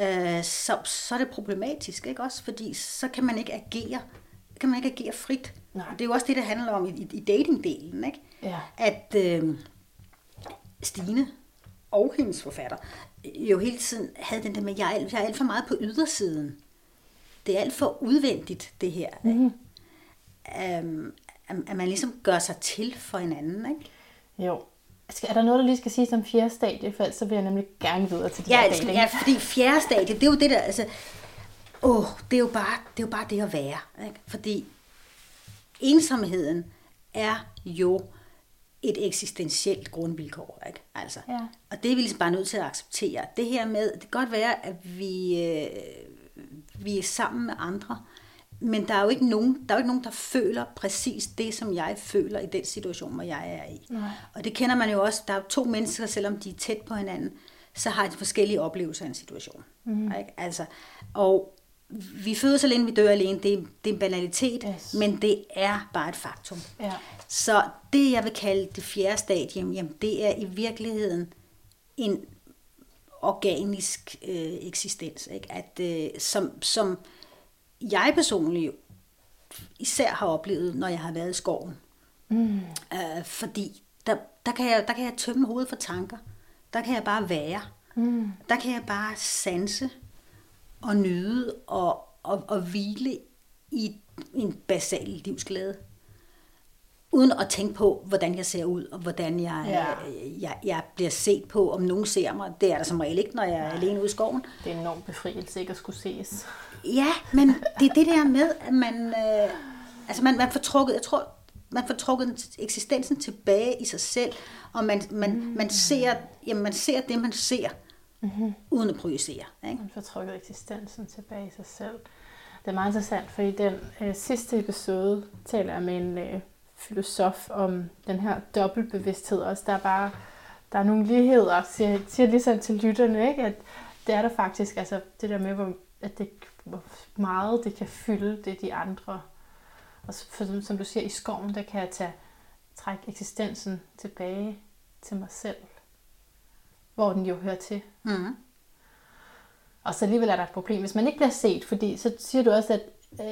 øh, så, så er det problematisk, ikke også? Fordi så kan man ikke agere, kan man ikke agere frit. Nej. Det er jo også det, det handler om i, i, datingdelen, ikke? Ja. At øh, Stine og hendes forfatter jo hele tiden havde den der med, jeg er, jeg er alt for meget på ydersiden. Det er alt for udvendigt, det her. Mm. Øhm, at at man ligesom gør sig til for hinanden, ikke? Jo. Er der noget, der lige skal siges om fjerde stadie? For ellers så vil jeg nemlig gerne videre til de Ja, dating. ja, fordi fjerde stadie, det er jo det der, altså, åh, det er jo bare det, er jo bare det at være, ikke? Fordi ensomheden er jo et eksistentielt grundvilkår, ikke? Altså, Ja. Og det er vi ligesom bare nødt til at acceptere. Det her med, det kan godt være, at vi, øh, vi er sammen med andre, men der er jo ikke nogen, der er jo ikke nogen, der føler præcis det, som jeg føler i den situation, hvor jeg er i. Nej. Og det kender man jo også. Der er to mennesker, selvom de er tæt på hinanden, så har de forskellige oplevelser af en situation. Mm. Ikke? Altså, og vi fødes alene, vi dør alene. Det er, det er en banalitet, Yes. men det er bare et faktum. Ja. Så det, jeg vil kalde det fjerde stadium, jamen, det er i virkeligheden en organisk øh, eksistens. Ikke? At, øh, som, som jeg personligt især har oplevet, når jeg har været i skoven. Mm. Øh, fordi der, der, kan jeg, der kan jeg tømme hovedet for tanker. Der kan jeg bare være. Mm. Der kan jeg bare sanse og nyde og, og, og hvile i en basal livsglæde. Uden at tænke på, hvordan jeg ser ud, og hvordan jeg, Ja. ja. jeg, jeg bliver set på, om nogen ser mig. Det er der som regel ikke, når jeg er alene ude i skoven. Det er en enorm befrielse ikke at skulle ses. Ja, men det er det der med, at man, øh, altså man, man får trukket, jeg tror, man får trukket eksistensen tilbage i sig selv, og man, man, mm. man, ser, jamen man ser det, man ser, mm-hmm. uden at projicere. Ikke? Man får trykket eksistensen tilbage i sig selv. Det er meget interessant, for i den øh, sidste episode taler jeg med en øh, filosof om den her dobbeltbevidsthed også. Der er bare der er nogle ligheder, siger, siger ligesom til lytterne, ikke? at det er der faktisk, altså det der med, hvor, at det, hvor meget det kan fylde det de andre. Og for, som- som du siger, i skoven, der kan jeg tage, trække eksistensen tilbage til mig selv, hvor den jo hører til. Mm. Og så alligevel er der et problem, hvis man ikke bliver set, fordi så siger du også, at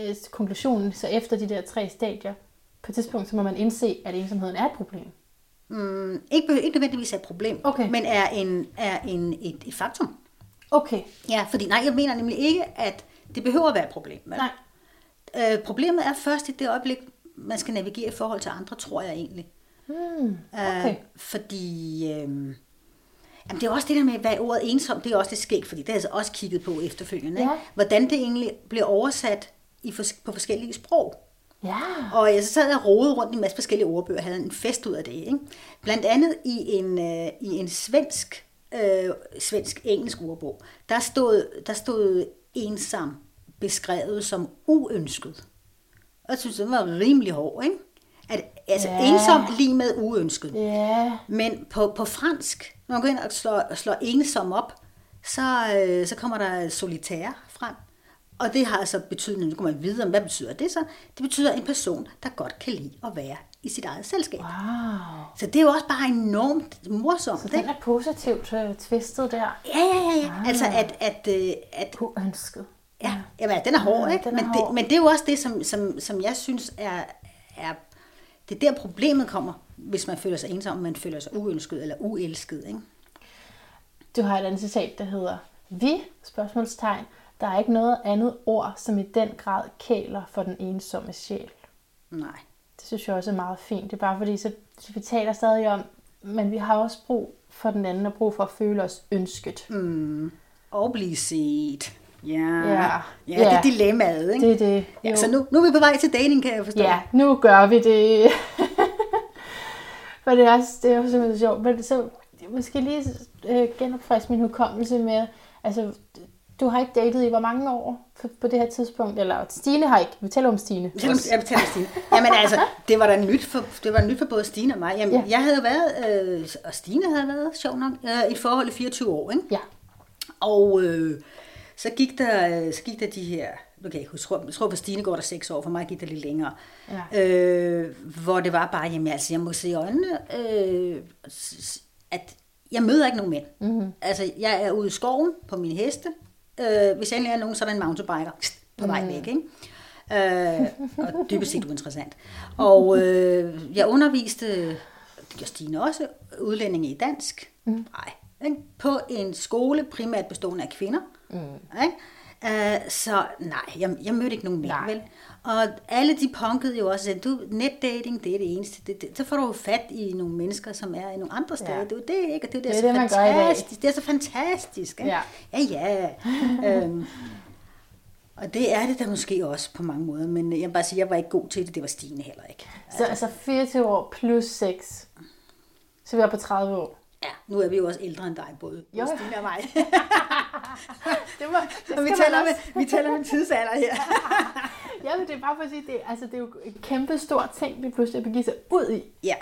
øh, konklusionen, så efter de der tre stadier, på et tidspunkt, så må man indse, at ensomheden er et problem. Mm, ikke, ikke nødvendigvis er et problem, Okay. men er, en, er en, et, et faktum. Okay, Ja, fordi nej, jeg mener nemlig ikke, at det behøver at være et problem. vel? nej. Øh, problemet er først i det øjeblik, man skal navigere i forhold til andre, tror jeg egentlig. Hmm, okay. Øh, fordi... Øh, jamen det er også det der med, hvad ordet ensom, det er også det skægt, fordi det har jeg altså også kigget på efterfølgende. Ja. Hvordan det egentlig bliver oversat i på forskellige sprog. Ja. Og jeg så sad og rodede rundt i en masse forskellige ordbøger og havde en fest ud af det. Ikke? Blandt andet i en, øh, i en svensk, øh, svensk-engelsk ordbog, der stod, der stod ensom beskrevet som uønsket. Og jeg synes, det var rimelig hård, ikke? At, altså ja. ensom lige med uønsket. Ja. Men på, på fransk, når man går ind og slår, slår ensom op, så, øh, så kommer der solitær frem. Og det har altså betydning, nu kommer man videre, hvad betyder det så? Det betyder en person, der godt kan lide at være i sit eget selskab. Wow. Så det er jo også bare enormt morsomt. Så ikke? den er positivt øh, tvistet der. Ja, ja, ja. ja. Ah. Altså, at, at, øh, at Uønsket. Ja, jamen, den er hård, Ja, ikke? den er men, hård. Det, men det er jo også det, som, som, som jeg synes er, er... Det er der problemet kommer, hvis man føler sig ensom, man føler sig uønsket eller uelsket, ikke? Du har et andet citat, der hedder Vi, spørgsmålstegn, der er ikke noget andet ord, som i den grad kæler for den ensomme sjæl. Nej. Det synes jeg også er meget fint. Det er bare fordi, så vi taler stadig om, men vi har også brug for den anden, og brug for at føle os ønsket. Mm. Og blive set. Ja, Ja. ja, ja det er dilemmaet, ikke? Det er det. Ja, så nu, nu er vi på vej til dating, kan jeg forstå. Ja, nu gør vi det. For det er, også, det er jo simpelthen sjovt. Men så måske lige øh, genopfriske min hukommelse med, altså, du har ikke datet i hvor mange år på, det her tidspunkt? Eller Stine har ikke. Vi taler om Stine. Jeg jeg betaler Stine. Jamen altså, det var da nyt for, det var nyt for både Stine og mig. Jamen, Ja. jeg havde været, øh, og Stine havde været, sjov nok, øh, i et forhold i 24 år, ikke? Ja. Og øh, så, gik der, øh, så gik der de her, nu kan jeg ikke tror- jeg tror på Stine går der 6 år, for mig gik der lidt længere. Ja. Øh, hvor det var bare, jamen altså, jeg må se i øjnene, øh, at jeg møder ikke nogen mænd. Mm-hmm. Altså, jeg er ude i skoven på min heste. Øh, hvis jeg endelig er nogen, så er der en mountainbiker på vej væk, ikke? Øh, og dybest set uinteressant. Og øh, jeg underviste, det gjorde Stine også, udlændinge i dansk. Mm. Nej, ikke? på en skole primært bestående af kvinder. Mm. Ikke? Øh, så nej, jeg, jeg mødte ikke nogen mænd, Nej. vel? Og alle de punkede jo også, at du, netdating, det er det eneste. Det, det, så får du jo fat i nogle mennesker, som er i nogle andre steder. Ja. Det er jo det, ikke? Og det, er det, Det er så det, man fantastisk. Det er så fantastisk. Ikke? Ja. Ja, ja. øhm, og det er det da måske også på mange måder, men jeg vil bare sige, jeg var ikke god til det. Det var Stine heller ikke. Så altså 24 år plus 6. Så vi er på 30 år. Ja, nu er vi jo også ældre end dig, både Jo. Stine og mig. Det, var, det og vi taler, med, vi taler med tidsalder her. Ja, men det er bare for at sige, det, altså, det er jo en kæmpe stor ting, vi pludselig at begive sig ud i. Ja,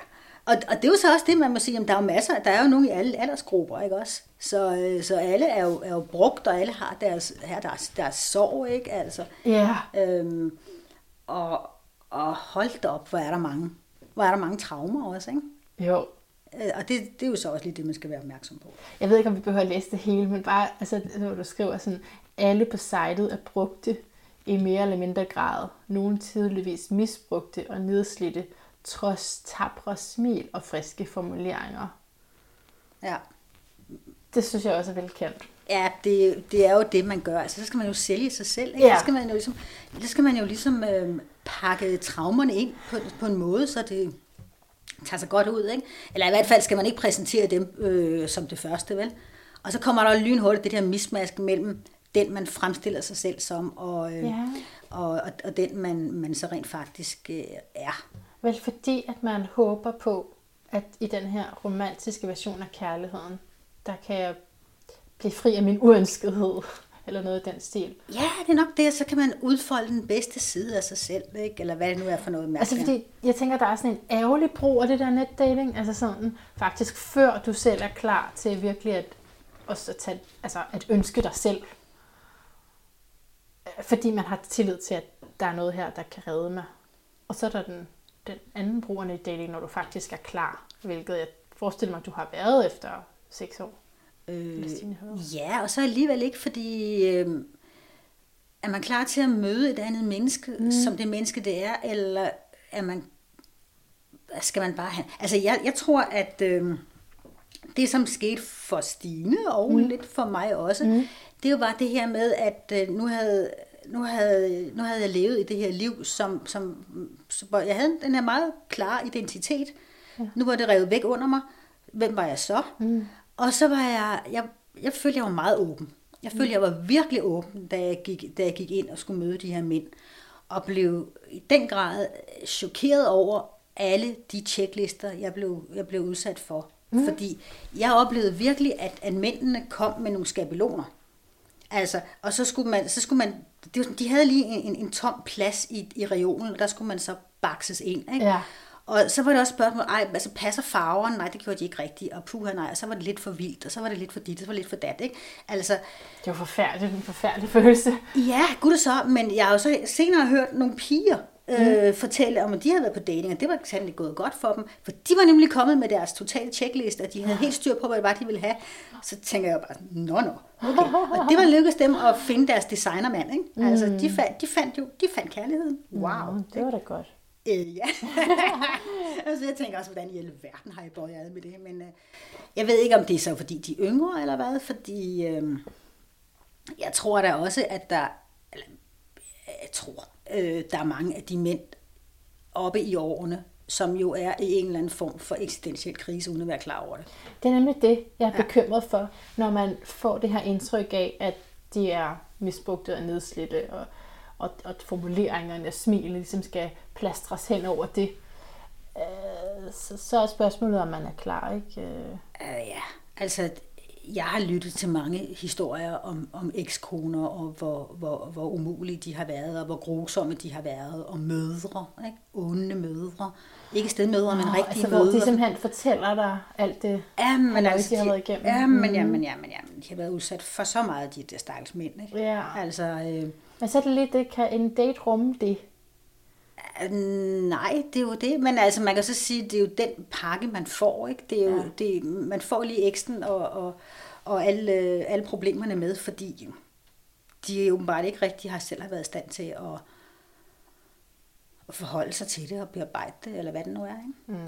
og, og det er jo så også det, man må sige, at der er jo masser, der er jo nogen i alle aldersgrupper, ikke også? Så, øh, så alle er jo, er jo brugt, og alle har deres, har deres, deres sorg, ikke? Altså, Ja. øhm, og, og hold da op, hvor er der mange, hvor er der mange traumer også, ikke? Jo. Øh, Og det, det er jo så også lige det, man skal være opmærksom på. Jeg ved ikke, om vi behøver at læse det hele, men bare, altså, når du skriver sådan, alle på sitet er brugte i mere eller mindre grad. Nogle tydeligvis misbrugte og nedslidte, trods tabre smil og friske formuleringer. Ja, Det synes jeg også er velkendt. ja det, det er jo det, man gør. Altså, så skal man jo sælge sig selv. Ikke? Ja. Så skal man jo ligesom, så skal man jo ligesom øh, pakke traumerne ind på, på en måde, så det tager sig godt ud. Ikke? Eller i hvert fald skal man ikke præsentere dem øh, som det første, vel? Og så kommer der lynhurtigt det der mismask mellem den, man fremstiller sig selv som, og, øh, Ja. og, og, og den, man, man så rent faktisk øh, er. Vel fordi, at man håber på, at i den her romantiske version af kærligheden, der kan jeg blive fri af min uønskethed, eller noget i den stil. Ja, det er nok det, så kan man udfolde den bedste side af sig selv, ikke? eller hvad det nu er for noget Altså mærkeligt. fordi, jeg tænker, der er sådan en ærgerlig brug af det der netdating, altså sådan, faktisk før du selv er klar til virkelig at, også at, tage, altså at ønske dig selv. Øh, Fordi man har tillid til, at der er noget her, der kan redde mig. Og så er der den, den anden brug af netdating, når du faktisk er klar, hvilket jeg forestiller mig, du har været efter seks år. Øh, ja, og så alligevel ikke, fordi øh, er man klar til at møde et andet menneske, mm. som det menneske det er, eller er man, skal man bare have... Altså, jeg, jeg tror, at øh, det, som skete for Stine, og mm. lidt for mig også, mm. det var det her med, at øh, nu havde nu havde, nu havde jeg levet i det her liv, som, som, som jeg havde den her meget klare identitet. Ja. Nu var det revet væk under mig. Hvem var jeg så? Mm. Og så var jeg, jeg, jeg følte, jeg var meget åben. Jeg følte, jeg var virkelig åben, da jeg, gik, da jeg gik ind og skulle møde de her mænd. Og blev i den grad chokeret over alle de checklister, jeg blev, jeg blev udsat for. Mm. Fordi jeg oplevede virkelig, at, at mændene kom med nogle skabeloner. Altså, og så skulle man, så skulle man det de havde lige en, en, en tom plads i, i reolen, og der skulle man så bakses ind. Ikke? Ja. Og så var det også spørgsmål, ej, altså passer farverne? Nej, det gjorde de ikke rigtigt. Og puha, nej, og så var det lidt for vildt, og så var det lidt for dit, og så var det lidt for dat, ikke? Altså, Det var forfærdeligt, en forfærdelig følelse. ja, gud så, men jeg har jo så senere hørt nogle piger øh, mm. fortælle om, at de havde været på dating, og det var sandelig gået godt for dem, for de var nemlig kommet med deres totale checkliste, og de havde helt styr på, hvad det var, de ville have. Så tænker jeg bare, nå, nå, okay. Og det var lykkedes dem at finde deres designermand, ikke? Mm. Altså, de fandt, de fandt jo, de fandt kærligheden. Wow. Mm, det var da godt. Øh, ja. altså, jeg tænker også, hvordan i alverden har I bøjet med det. Men øh, jeg ved ikke, om det er så, fordi de er yngre, eller hvad. Fordi øh, jeg tror da også, at der, eller, jeg tror, øh, der er mange af de mænd oppe i årene, som jo er i en eller anden form for eksistentiel krise, uden at være klar over det. Det er nemlig det, jeg er bekymret for, når man får det her indtryk af, at de er misbrugte og nedslidte, og, og, og formuleringerne smilene ligesom skal plastres hen over det. Øh, så, så er spørgsmålet, om man er klar, ikke? Øh, ja, altså jeg har lyttet til mange historier om, om ekskoner, og hvor, hvor, hvor umulige de har været, og hvor grusomme de har været, og mødre, ikke? onde mødre. Ikke stedmødre, men rigtige altså, hvor mødre. de simpelthen fortæller dig alt det, Jamen, halløj, altså, de har været igennem. Jamen, Mhm. jamen, jamen, jamen, de har været udsat for så meget, de der stakkels mænd. Ikke? Ja. Altså, øh, Men så det lidt, det kan en date rumme det. øh, nej, det er jo det. Men altså, man kan så sige, det er jo den pakke, man får. Ikke? Det er jo, Ja. det, man får lige eksten og, og, og alle, alle problemerne med, fordi de åbenbart ikke rigtig har selv har været i stand til at, at forholde sig til det og bearbejde det, eller hvad det nu er. Ikke?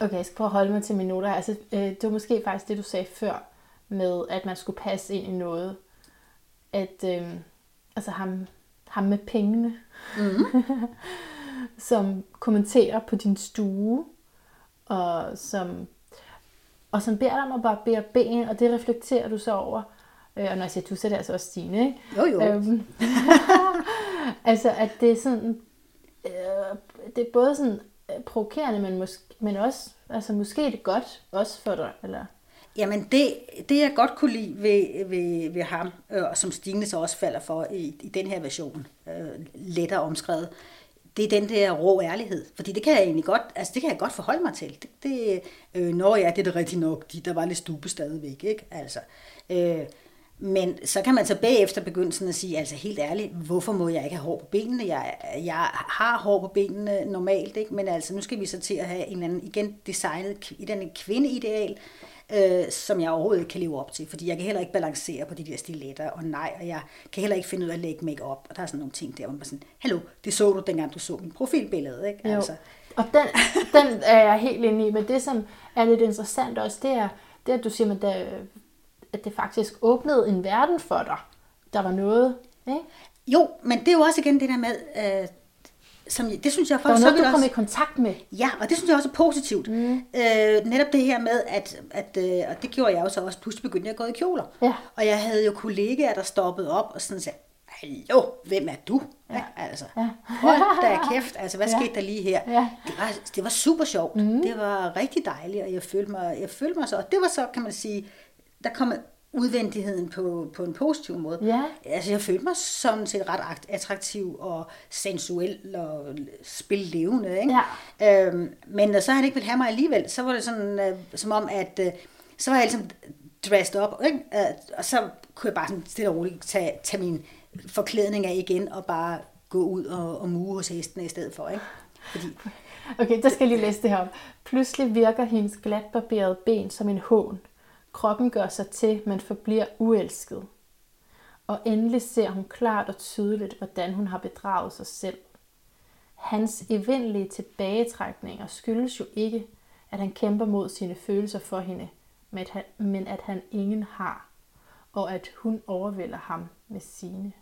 Okay, jeg skal prøve at holde mig til her. Altså, øh, det var måske faktisk det, du sagde før, med at man skulle passe ind i noget. At øh, altså ham, ham med pengene, mm. som kommenterer på din stue, og som, og som beder dig om at bare bære ben, og det reflekterer du så over. Øh, og når jeg siger du, så er det altså også Stine, ikke? Jo, jo. Øhm, altså, at det er sådan, øh, det er både sådan øh, provokerende, men, måske, men også, altså måske er det godt, også for dig, eller? Jamen det, det jeg godt kunne lide ved, ved, ved ham, øh, og som Stine så også falder for i, i den her version, øh, lettere omskrevet, det er den der rå ærlighed. Fordi det kan jeg egentlig godt, altså det kan jeg godt forholde mig til. Det, det, øh, når ja, det er det rigtigt nok, de, der var lidt stupe stadigvæk, ikke? Altså, øh, men så kan man så bagefter begynde sådan at sige, altså helt ærligt, hvorfor må jeg ikke have hår på benene? Jeg, jeg har hår på benene normalt, ikke? men altså nu skal vi så til at have en anden, igen designet i den kvindeideal, øh, som jeg overhovedet ikke kan leve op til, fordi jeg kan heller ikke balancere på de der stiletter, og nej, og jeg kan heller ikke finde ud af at lægge make op og der er sådan nogle ting der, hvor man sådan, hallo, det så du dengang du så min profilbillede, ikke? Jo. Altså, Og den, den er jeg helt inde i, men det som er lidt interessant også, det er, det at du siger, at det, at det faktisk åbnede en verden for dig. Der var noget, ikke? jo, men det er jo også igen det der med, øh, som, det synes jeg Der var faktisk noget, du også, kom i kontakt med. Ja, og det synes jeg også er positivt. Mm. Øh, netop det her med, at, at øh, og det gjorde jeg jo så også, pludselig begyndte jeg at gå i kjoler. Ja. Og jeg havde jo kollegaer, der stoppede op og sådan sagde, hallo, hvem er du? Ja. Altså, Ja. hold da kæft, altså hvad Ja. skete der lige her? Ja. Det, var, det var super sjovt, mm. det var rigtig dejligt, og jeg følte, mig, jeg følte mig så, og det var så, kan man sige, der kom udvendigheden på, på en positiv måde. Ja. Altså, jeg følte mig sådan set ret akt- attraktiv og sensuel og spille levende, ikke? Ja. Øhm, men når så han ikke ville have mig alligevel, så var det sådan, øh, som om, at øh, så var jeg ligesom dressed up, ikke? Øh, og så kunne jeg bare sådan stille og roligt tage, tage min forklædning af igen og bare gå ud og, og muge hos hestene i stedet for, ikke? Fordi, Okay, der skal jeg lige læse det her op. Pludselig virker hendes glatbarberede ben som en hån. Kroppen gør sig til, men forbliver uelsket. Og endelig ser hun klart og tydeligt, hvordan hun har bedraget sig selv. Hans evindelige tilbagetrækninger skyldes jo ikke, at han kæmper mod sine følelser for hende, men at han, ingen har, og at hun overvælder ham med sine.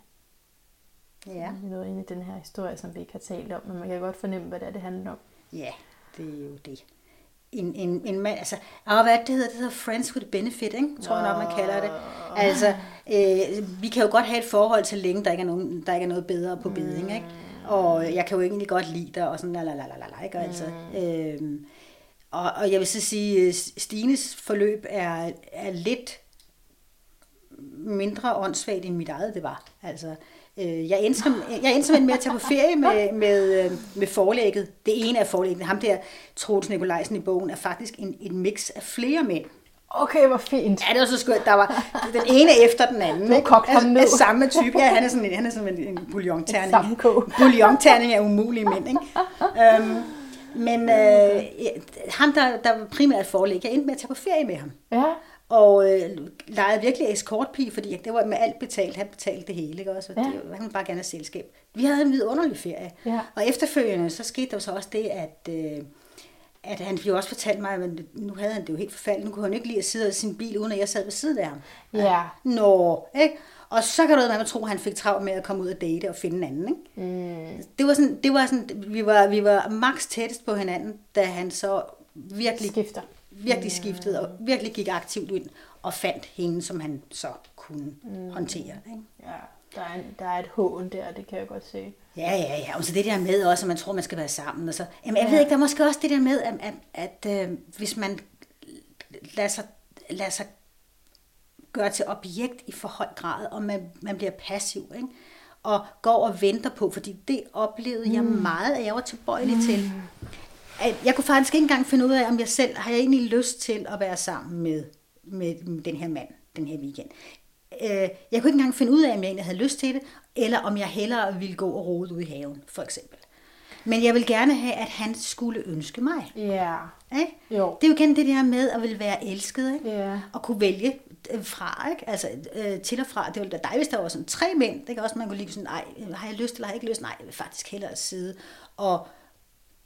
ja, Vi er nået ind i den her historie, som vi ikke har talt om, men man kan godt fornemme, hvad det, er, det handler om. ja, det er jo det. En, en, en mand, altså, og hvad er det, hedder? Det hedder Friends with Benefit, ikke? Tror jeg nok, man kalder det. Altså, øh, vi kan jo godt have et forhold til længe, der ikke er, nogen, der ikke er noget bedre på beding, ikke? Og jeg kan jo egentlig godt lide dig, og sådan, la, la, la, la, la, ikke? Og Altså, øh, og, og jeg vil så sige, øh, Stines forløb er, er lidt mindre åndssvagt end mit eget det var. Altså, øh, jeg endte, som- jeg endte simpelthen med at tage på ferie med, med, øh, med forlægget. Det ene af forlæggene, ham der Troels Nikolajsen i bogen, er faktisk en, en mix af flere mænd. Okay, hvor fint. Ja, det var så skørt. Der var den ene efter den anden. Du har kogt ham ned. af samme type. Ja, han er sådan en, han er sådan en, en bouillonterning. Bouillonterning af umulige mænd, ikke? Øhm, men øh, ham, der, der var primært forlæg, jeg endte med at tage på ferie med ham. Ja, Og øh, legede virkelig escortpige, fordi det var med alt betalt. Han betalte det hele, ikke også? Og Ja. det, han ville bare gerne have selskab. Vi havde en vidunderlig ferie. Ja. Og efterfølgende, så skete der jo så også det, at, øh, at han jo også fortalt mig, at nu havde han det jo helt forfærdeligt. Nu kunne han ikke lide at sidde i sin bil, uden at jeg sad ved siden af ham. Ja. Nå, ikke? Og så kan du med at tro, at han fik travlt med at komme ud og date og finde en anden. Ikke? Mm. Det var sådan, det var sådan vi, var, vi var max tættest på hinanden, da han så virkelig, Skifter. Virkelig skiftede og virkelig gik aktivt ind og fandt hende, som han så kunne mm. håndtere. Ikke? Ja, der er, en, der er et hån der, det kan jeg godt se. Ja, ja, ja. Og så det der med også, at man tror, man skal være sammen. Og så, jamen, jeg ja. ved ikke, der er måske også det der med, at, at, at øh, hvis man lader sig, lader sig gøre til objekt i for høj grad, og man, man bliver passiv, ikke? og går og venter på, fordi det oplevede mm. jeg meget, at jeg var tilbøjelig mm. til. At jeg kunne faktisk ikke engang finde ud af, om jeg selv har jeg egentlig lyst til at være sammen med, med, den her mand den her weekend. Øh, jeg kunne ikke engang finde ud af, om jeg egentlig havde lyst til det, eller om jeg hellere ville gå og rode ud i haven, for eksempel. Men jeg vil gerne have, at han skulle ønske mig. Ja. Yeah. Ikke? Jo. Det er jo igen det der med at vil være elsket, ikke? Yeah. og kunne vælge øh, fra, ikke? altså øh, til og fra. Det ville da dejligt, hvis der var sådan tre mænd. Det kan også, man kunne lige sådan, nej, har jeg lyst eller har jeg ikke lyst? Nej, jeg vil faktisk hellere sidde og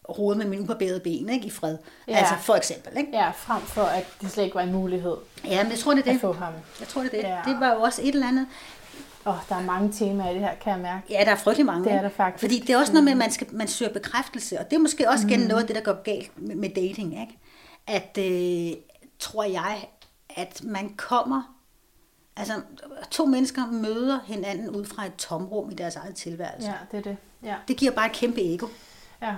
rode med mine ubarberede ben ikke, i fred. Ja. Altså for eksempel. Ikke? Ja, frem for at det slet ikke var en mulighed. Ja, men jeg tror, det er det. At få ham. Jeg tror, det er det. Ja. Det var jo også et eller andet. Åh, oh, der er mange temaer i det her, kan jeg mærke. Ja, der er frygtelig mange. Det er der faktisk. Fordi det er også noget med, at man, skal, man søger bekræftelse, og det er måske også igen mm. noget af det, der går galt med, med dating. Ikke? At, øh, tror jeg, at man kommer, altså to mennesker møder hinanden ud fra et tomrum i deres eget tilværelse. Ja, det er det. Ja. Det giver bare et kæmpe ego. Ja.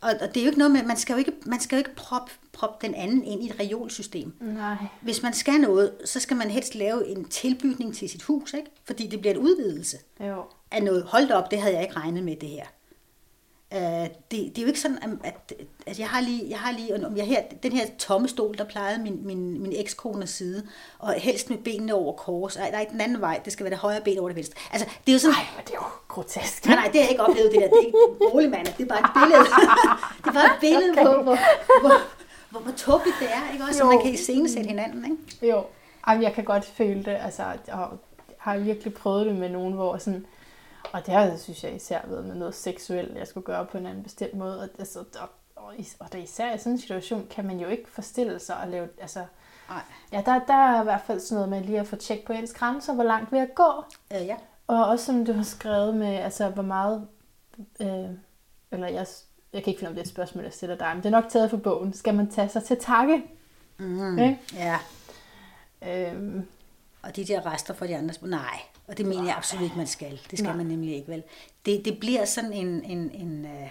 Og, og det er jo ikke noget med, man skal jo ikke, man skal jo ikke proppe prop den anden ind i et reolsystem. Nej. Hvis man skal noget, så skal man helst lave en tilbygning til sit hus, ikke? fordi det bliver en udvidelse Jo. af noget. Hold op, det havde jeg ikke regnet med det her. Uh, det, det er jo ikke sådan, at, at jeg har lige, jeg har lige og jeg her, den her tomme stol, der plejede min, min, min ekskone side, og helst med benene over kors. Ej, nej, den anden vej, det skal være det højre ben over det venstre. Altså, det er jo sådan... Ej, men det er jo grotesk. Nej, nej, det har jeg ikke oplevet det der. Det er ikke rolig mand, det er bare et billede. det er bare et billede okay. på, hvor, hvor, hvor, hvor tåbeligt det er, ikke også? Så man kan iscenesætte hinanden, ikke? Jo, Jamen, jeg kan godt føle det, altså, jeg har virkelig prøvet det med nogen, hvor sådan, og det har, synes jeg, især været med noget seksuelt, jeg skulle gøre på en anden bestemt måde. Og, altså, og, og, og der især i sådan en situation, kan man jo ikke forestille sig at lave... Altså, Nej. Ja, der, der er i hvert fald sådan noget med lige at få tjekket på ens grænser, hvor langt vil jeg gå? Øh, ja. Og også som du har skrevet med, altså hvor meget... Øh, eller jeg, jeg kan ikke finde, om det er et spørgsmål, jeg stiller dig, men det er nok taget for bogen. Skal man tage sig til takke? Mm, Ikke? ja. Øhm, Og de der rester fra de andre, nej. Og det mener jeg absolut ikke, man skal. Det skal Nej. man nemlig ikke, vel? Det, det bliver sådan en... en, en øh,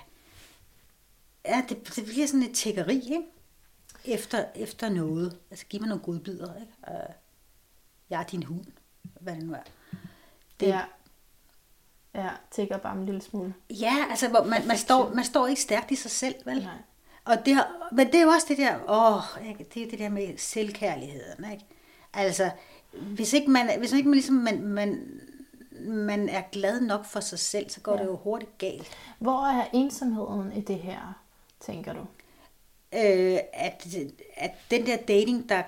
ja, det, det bliver sådan et tækkeri, ikke? Efter, efter noget. Altså, giv mig nogle godbidder, ikke? Øh, jeg er din hund. Hvad det nu er. Det, ja. Ja, tigger bare en lille smule. Ja, altså, hvor man, man, står, man står ikke stærkt i sig selv, vel? Nej. Og det, har- men det er jo også det der, åh, det er det der med selvkærligheden, ikke? Altså, hvis ikke man, hvis ikke man ligesom, man, man, man er glad nok for sig selv, så går ja. det jo hurtigt galt. Hvor er ensomheden i det her, tænker du? Øh, at, at den der dating, der,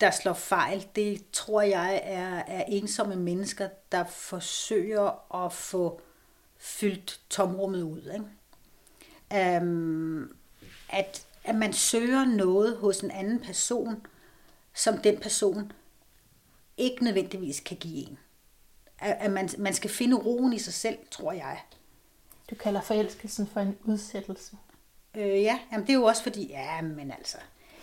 der slår fejl, det tror jeg er, er ensomme mennesker, der forsøger at få fyldt tomrummet ud. Ikke? Um, at, at man søger noget hos en anden person, som den person ikke nødvendigvis kan give en. At, at man, man skal finde roen i sig selv, tror jeg. Du kalder forelskelsen for en udsættelse. Øh, ja, jamen det er jo også fordi, ja, men altså.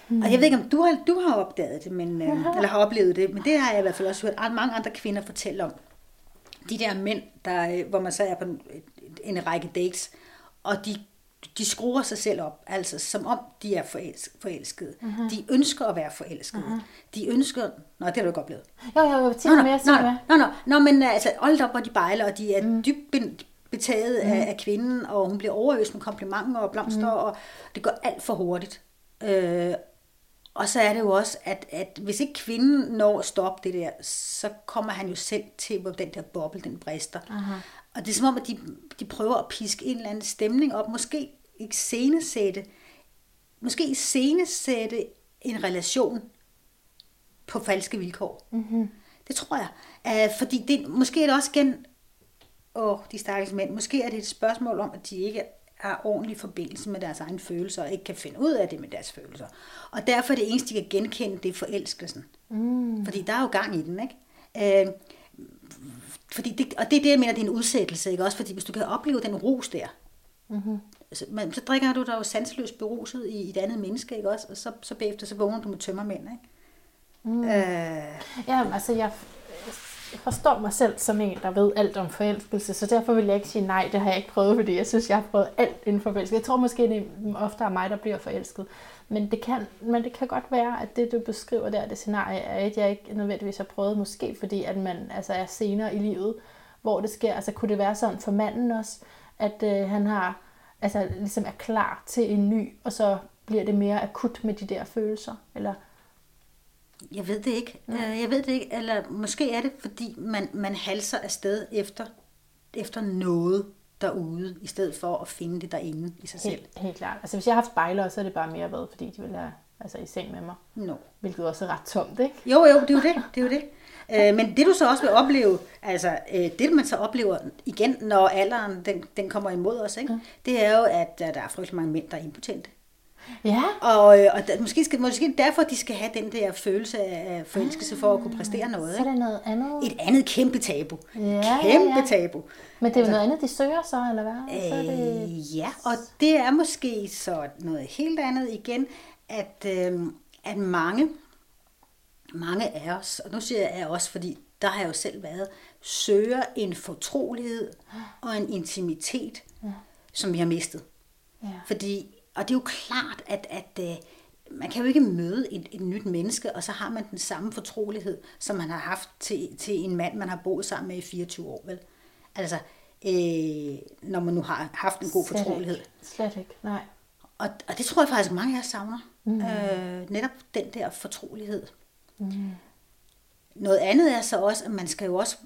Mm. Og jeg ved ikke, om du har, du har opdaget det, men, øh, eller har oplevet det, men det har jeg i hvert fald også hørt an- mange andre kvinder fortælle om. De der mænd, der, øh, hvor man så er på en, en række dates, og de, de skruer sig selv op, altså som om de er forelsk, forelskede. Uh-huh. De ønsker at være forelskede. Uh-huh. De ønsker... Nå, det har du ikke oplevet. Jo, jo, jo, til Nå, nå, mere, nå, mere. nå, nå, nå, men altså, hold op, hvor de bejler, og de er mm. dybt betaget mm. af, af kvinden, og hun bliver overøst med komplimenter og blomster, mm. og det går alt for hurtigt. Øh, og så er det jo også, at, at hvis ikke kvinden når at stoppe det der, så kommer han jo selv til, hvor den der boble, den brister. Aha. Og det er som om, at de, de prøver at piske en eller anden stemning op, måske iscenesætte, måske iscenesætte en relation på falske vilkår. Mm-hmm. Det tror jeg. Uh, fordi det, måske er det også igen, åh, de stakkels mænd, måske er det et spørgsmål om, at de ikke har ordentlig forbindelse med deres egne følelser, og ikke kan finde ud af det med deres følelser. Og derfor er det eneste, de kan genkende, det er forelskelsen. Mm. Fordi der er jo gang i den, ikke? Øh, fordi det, og det er det, jeg mener, det er en udsættelse, ikke? Også fordi hvis du kan opleve den rus der, mm-hmm. så, man, så drikker du dig jo sanseløst beruset i, i et andet menneske, ikke også? Og så, så bagefter, så vågner du med tømmermænd, ikke? Mm. Øh. Ja, altså jeg, jeg forstår mig selv som en, der ved alt om forelskelse, så derfor vil jeg ikke sige nej, det har jeg ikke prøvet, fordi jeg synes, jeg har prøvet alt inden for forelskelse. Jeg tror måske, det ofte er mig, der bliver forelsket. Men det, kan, men det kan godt være, at det, du beskriver der, det scenarie, er et, jeg ikke nødvendigvis har prøvet, måske fordi, at man altså, er senere i livet, hvor det sker. Altså kunne det være sådan for manden også, at øh, han har, altså ligesom er klar til en ny, og så bliver det mere akut med de der følelser? Eller jeg ved det ikke. Ja. Øh, jeg ved det ikke. Eller måske er det, fordi man, man halser afsted efter, efter noget derude, i stedet for at finde det derinde i sig helt, selv. Helt klart. Altså hvis jeg har haft spejler, så er det bare mere været, fordi de vil have altså, i seng med mig. No. Hvilket også er ret tomt, ikke? Jo, jo, det er jo det. det, er jo det. Øh, men det du så også vil opleve, altså øh, det man så oplever igen, når alderen den, den kommer imod os, ikke? Ja. det er jo, at der er frygtelig mange mænd, der er impotente. Ja. Og, øh, og der, måske, skal, måske derfor, de skal have den der følelse af forelskelse for at kunne præstere ah, noget. Så er det noget andet. Et andet kæmpe tabu. Ja, kæmpe ja, ja. tabu. Men det er jo noget andet, de søger så, eller hvad? Øh, så er det... Ja, og det er måske så noget helt andet igen, at, øh, at mange, mange af os, og nu siger jeg af os, fordi der har jeg jo selv været, søger en fortrolighed og en intimitet, ja. som vi har mistet. Ja. Fordi og det er jo klart, at, at øh, man kan jo ikke møde et, et nyt menneske, og så har man den samme fortrolighed, som man har haft til, til en mand, man har boet sammen med i 24 år. Vel? Altså, øh, når man nu har haft en god Slet fortrolighed. Ikke. Slet ikke, nej. Og, og det tror jeg faktisk, mange af os savner. Mm. Øh, netop den der fortrolighed. Mm. Noget andet er så også, at man skal jo også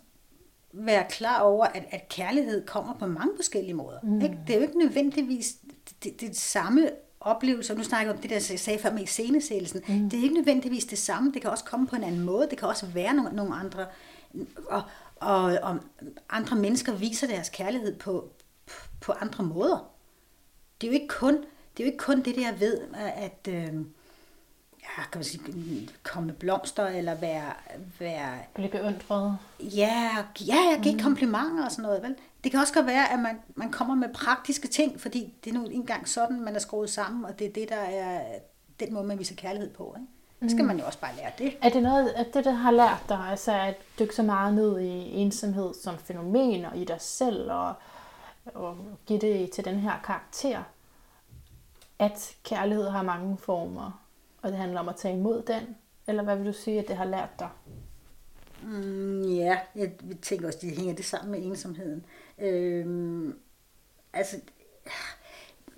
være klar over, at, at kærlighed kommer på mange forskellige måder. Mm. Ikke? Det er jo ikke nødvendigvis det, det, det samme oplevelse, nu snakker jeg om det der, jeg sagde før med scenesættelsen, mm. det er ikke nødvendigvis det samme, det kan også komme på en anden måde, det kan også være nogle, nogle andre, og, og, og andre mennesker viser deres kærlighed på, på andre måder. Det er jo ikke kun det, er jo ikke kun det der ved, at, øh, kan man sige, komme med blomster, eller være... være Blive beundret. Ja, ja, jeg give mm. komplimenter og sådan noget, vel? Det kan også godt være, at man, man kommer med praktiske ting, fordi det er nu engang sådan, man er skruet sammen, og det er det, der er den måde, man viser kærlighed på, ikke? Så skal mm. man jo også bare lære det. Er det noget, at det, der har lært dig, altså at dykke så meget ned i ensomhed som fænomen, og i dig selv, og, og give det til den her karakter, at kærlighed har mange former, og det handler om at tage imod den? Eller hvad vil du sige, at det har lært dig? Mm, ja, jeg tænker også, det hænger det sammen med ensomheden. Øhm, altså,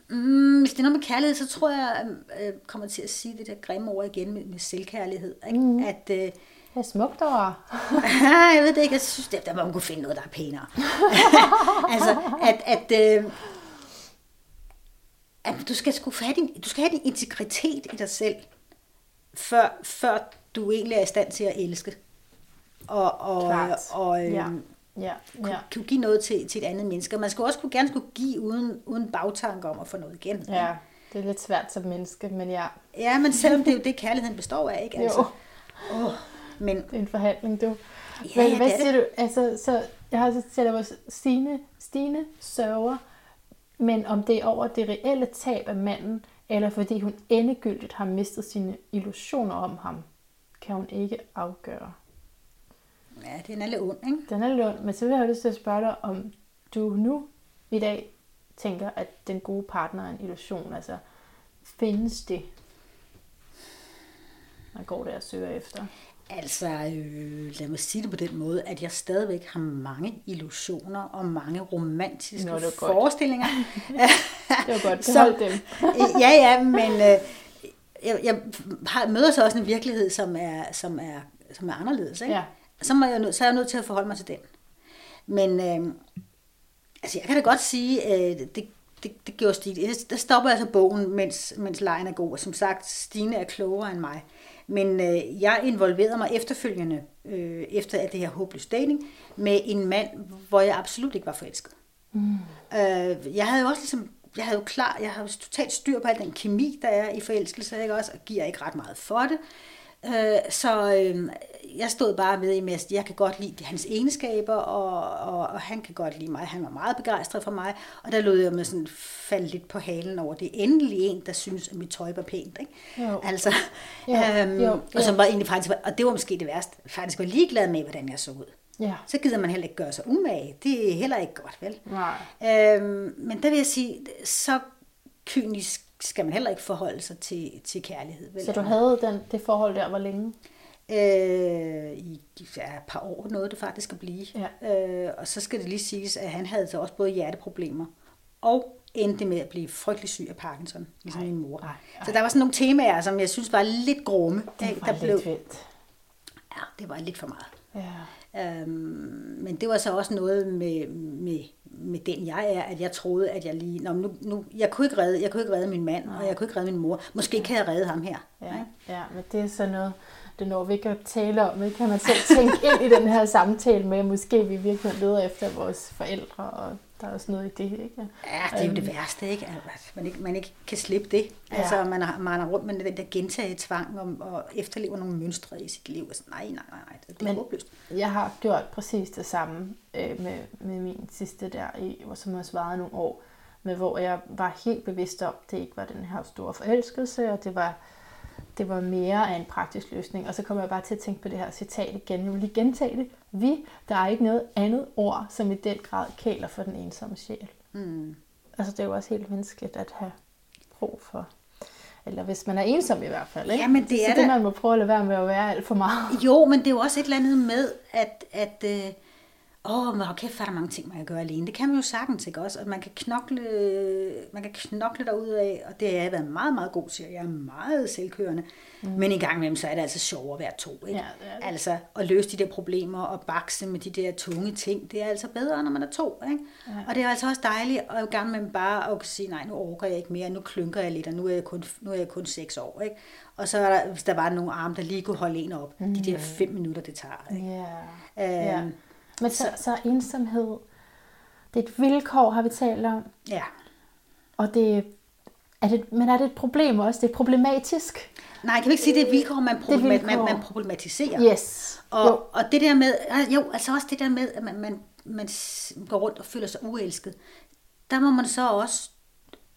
mm, hvis det er noget med kærlighed, så tror jeg, at jeg kommer til at sige det der grimme ord igen med, med selvkærlighed. Ikke? Mm. At, øh, det er smukt ord. jeg ved det ikke, jeg synes, det, der må man kunne finde noget, der er pænere. altså, at, at, øh, at du skal, sgu have din, du skal have din integritet i dig selv, før, før du egentlig er i stand til at elske. Og, og, Klart. og ja. Ja, ja. Kunne, kunne give noget til, til et andet menneske. Man skulle også kunne, gerne skulle give uden, uden bagtanke om at få noget igen. Ja, det er lidt svært som menneske, men ja. Ja, men selvom det er jo det, kærligheden består af, ikke? Altså, jo. Åh, men, det er en forhandling, du. Ja, men ja, hvad det er siger du? Altså, så jeg har så til at Stine, Stine sørger, men om det er over det reelle tab af manden, eller fordi hun endegyldigt har mistet sine illusioner om ham, kan hun ikke afgøre. Ja, det er lidt ond, ikke? Den er lidt ond, men så vil jeg have lyst til at spørge dig, om du nu i dag tænker, at den gode partner er en illusion. Altså, findes det? Man går der og søger efter. Altså, øh, lad mig sige det på den måde, at jeg stadigvæk har mange illusioner og mange romantiske Nå, det forestillinger. det var godt, det holdt dem. ja, ja, men øh, jeg, jeg har, møder så også en virkelighed, som er, som er, som er anderledes. Ikke? Ja. Så, må jeg, så er jeg nødt til at forholde mig til den. Men øh, altså, jeg kan da godt sige, øh, det, det, det gjorde Stine. Der stopper altså bogen, mens, mens lejen er god. Og som sagt, Stine er klogere end mig. Men øh, jeg involverede mig efterfølgende, øh, efter at det her håbløs dating, med en mand, hvor jeg absolut ikke var forelsket. Mm. Øh, jeg havde jo også ligesom jeg havde jo klar, jeg jo totalt styr på al den kemi, der er i forelskelse, ikke også, og giver ikke ret meget for det. Øh, så øh, jeg stod bare med i at jeg kan godt lide hans egenskaber, og, og, og han kan godt lide mig. Han var meget begejstret for mig, og der lod jeg mig sådan falde lidt på halen over det. Endelig en, der synes, at mit tøj var pænt. Ikke? Jo. Altså, jo, øhm, jo, jo. Og, som var egentlig faktisk, og det var måske det værste, faktisk var ligeglad med, hvordan jeg så ud. Ja. Så gider man heller ikke gøre sig umage. Det er heller ikke godt, vel? Nej. Øhm, men der vil jeg sige, så kynisk skal man heller ikke forholde sig til, til kærlighed. Vel? Så du havde den, det forhold der, hvor længe? Øh, I ja, et par år nåede det faktisk at blive. Ja. Øh, og så skal det lige siges, at han havde så også både hjerteproblemer og endte med at blive frygtelig syg af Parkinson, ligesom ej, min mor. Ej, ej. Så der var sådan nogle temaer, som jeg synes var lidt grumme. Det var der lidt blev, vildt. Ja, det var lidt for meget. Ja. Øhm, men det var så også noget med, med, med den jeg er, at jeg troede, at jeg lige... Nå, nu, nu, jeg, kunne ikke redde, jeg kunne ikke redde min mand, Nej. og jeg kunne ikke redde min mor. Måske kan jeg redde ham her. Ja, ja men det er sådan noget, det når vi ikke at tale om. Det kan man selv tænke ind i den her samtale med, måske vi virkelig leder efter vores forældre, og der er også noget i det, ikke? Ja, det er jo det øhm. værste, ikke? At man ikke, man ikke kan slippe det. Ja. Altså, man har, man har rundt med den der gentage tvang om at efterleve nogle mønstre i sit liv. Altså, nej, nej, nej, nej, det er Men håbløst. Jeg har gjort præcis det samme øh, med, med min sidste der, i, som har svaret nogle år, med hvor jeg var helt bevidst om, at det ikke var den her store forelskelse, og det var det var mere af en praktisk løsning. Og så kommer jeg bare til at tænke på det her citat igen. Jeg vil lige gentage det. Vi, der er ikke noget andet ord, som i den grad kæler for den ensomme sjæl. Mm. Altså det er jo også helt menneskeligt at have brug for eller hvis man er ensom i hvert fald. Ikke? Ja, men det er så det, man må prøve at lade være med at være alt for meget. Jo, men det er jo også et eller andet med, at, at øh, åh, oh, men kæft, er der mange ting, man kan gøre alene. Det kan man jo sagtens, ikke også? Og man kan knokle, man kan knokle derud af, og det har jeg været meget, meget god til. Jeg er meget selvkørende. Mm. Men i gang imellem, så er det altså sjovere at være to, ikke? Ja, det det. Altså, at løse de der problemer og bakse med de der tunge ting, det er altså bedre, når man er to, ikke? Ja. Og det er altså også dejligt at gang med bare at sige, nej, nu orker jeg ikke mere, nu klynker jeg lidt, og nu er jeg kun, nu er jeg kun seks år, ikke? Og så er der, hvis der var nogle arme, der lige kunne holde en op, mm. de der fem minutter, det tager, ikke? Yeah. Øhm, yeah. Men så, så ensomhed, det er et vilkår, har vi talt om. Ja. Og det, er det, men er det et problem også? Det er problematisk? Nej, kan vi ikke sige, det er et vilkår, man, problem, vilkår. man, man problematiserer. Yes. Og, jo. og det der med, jo, altså også det der med, at man, man, man går rundt og føler sig uelsket, der må man så også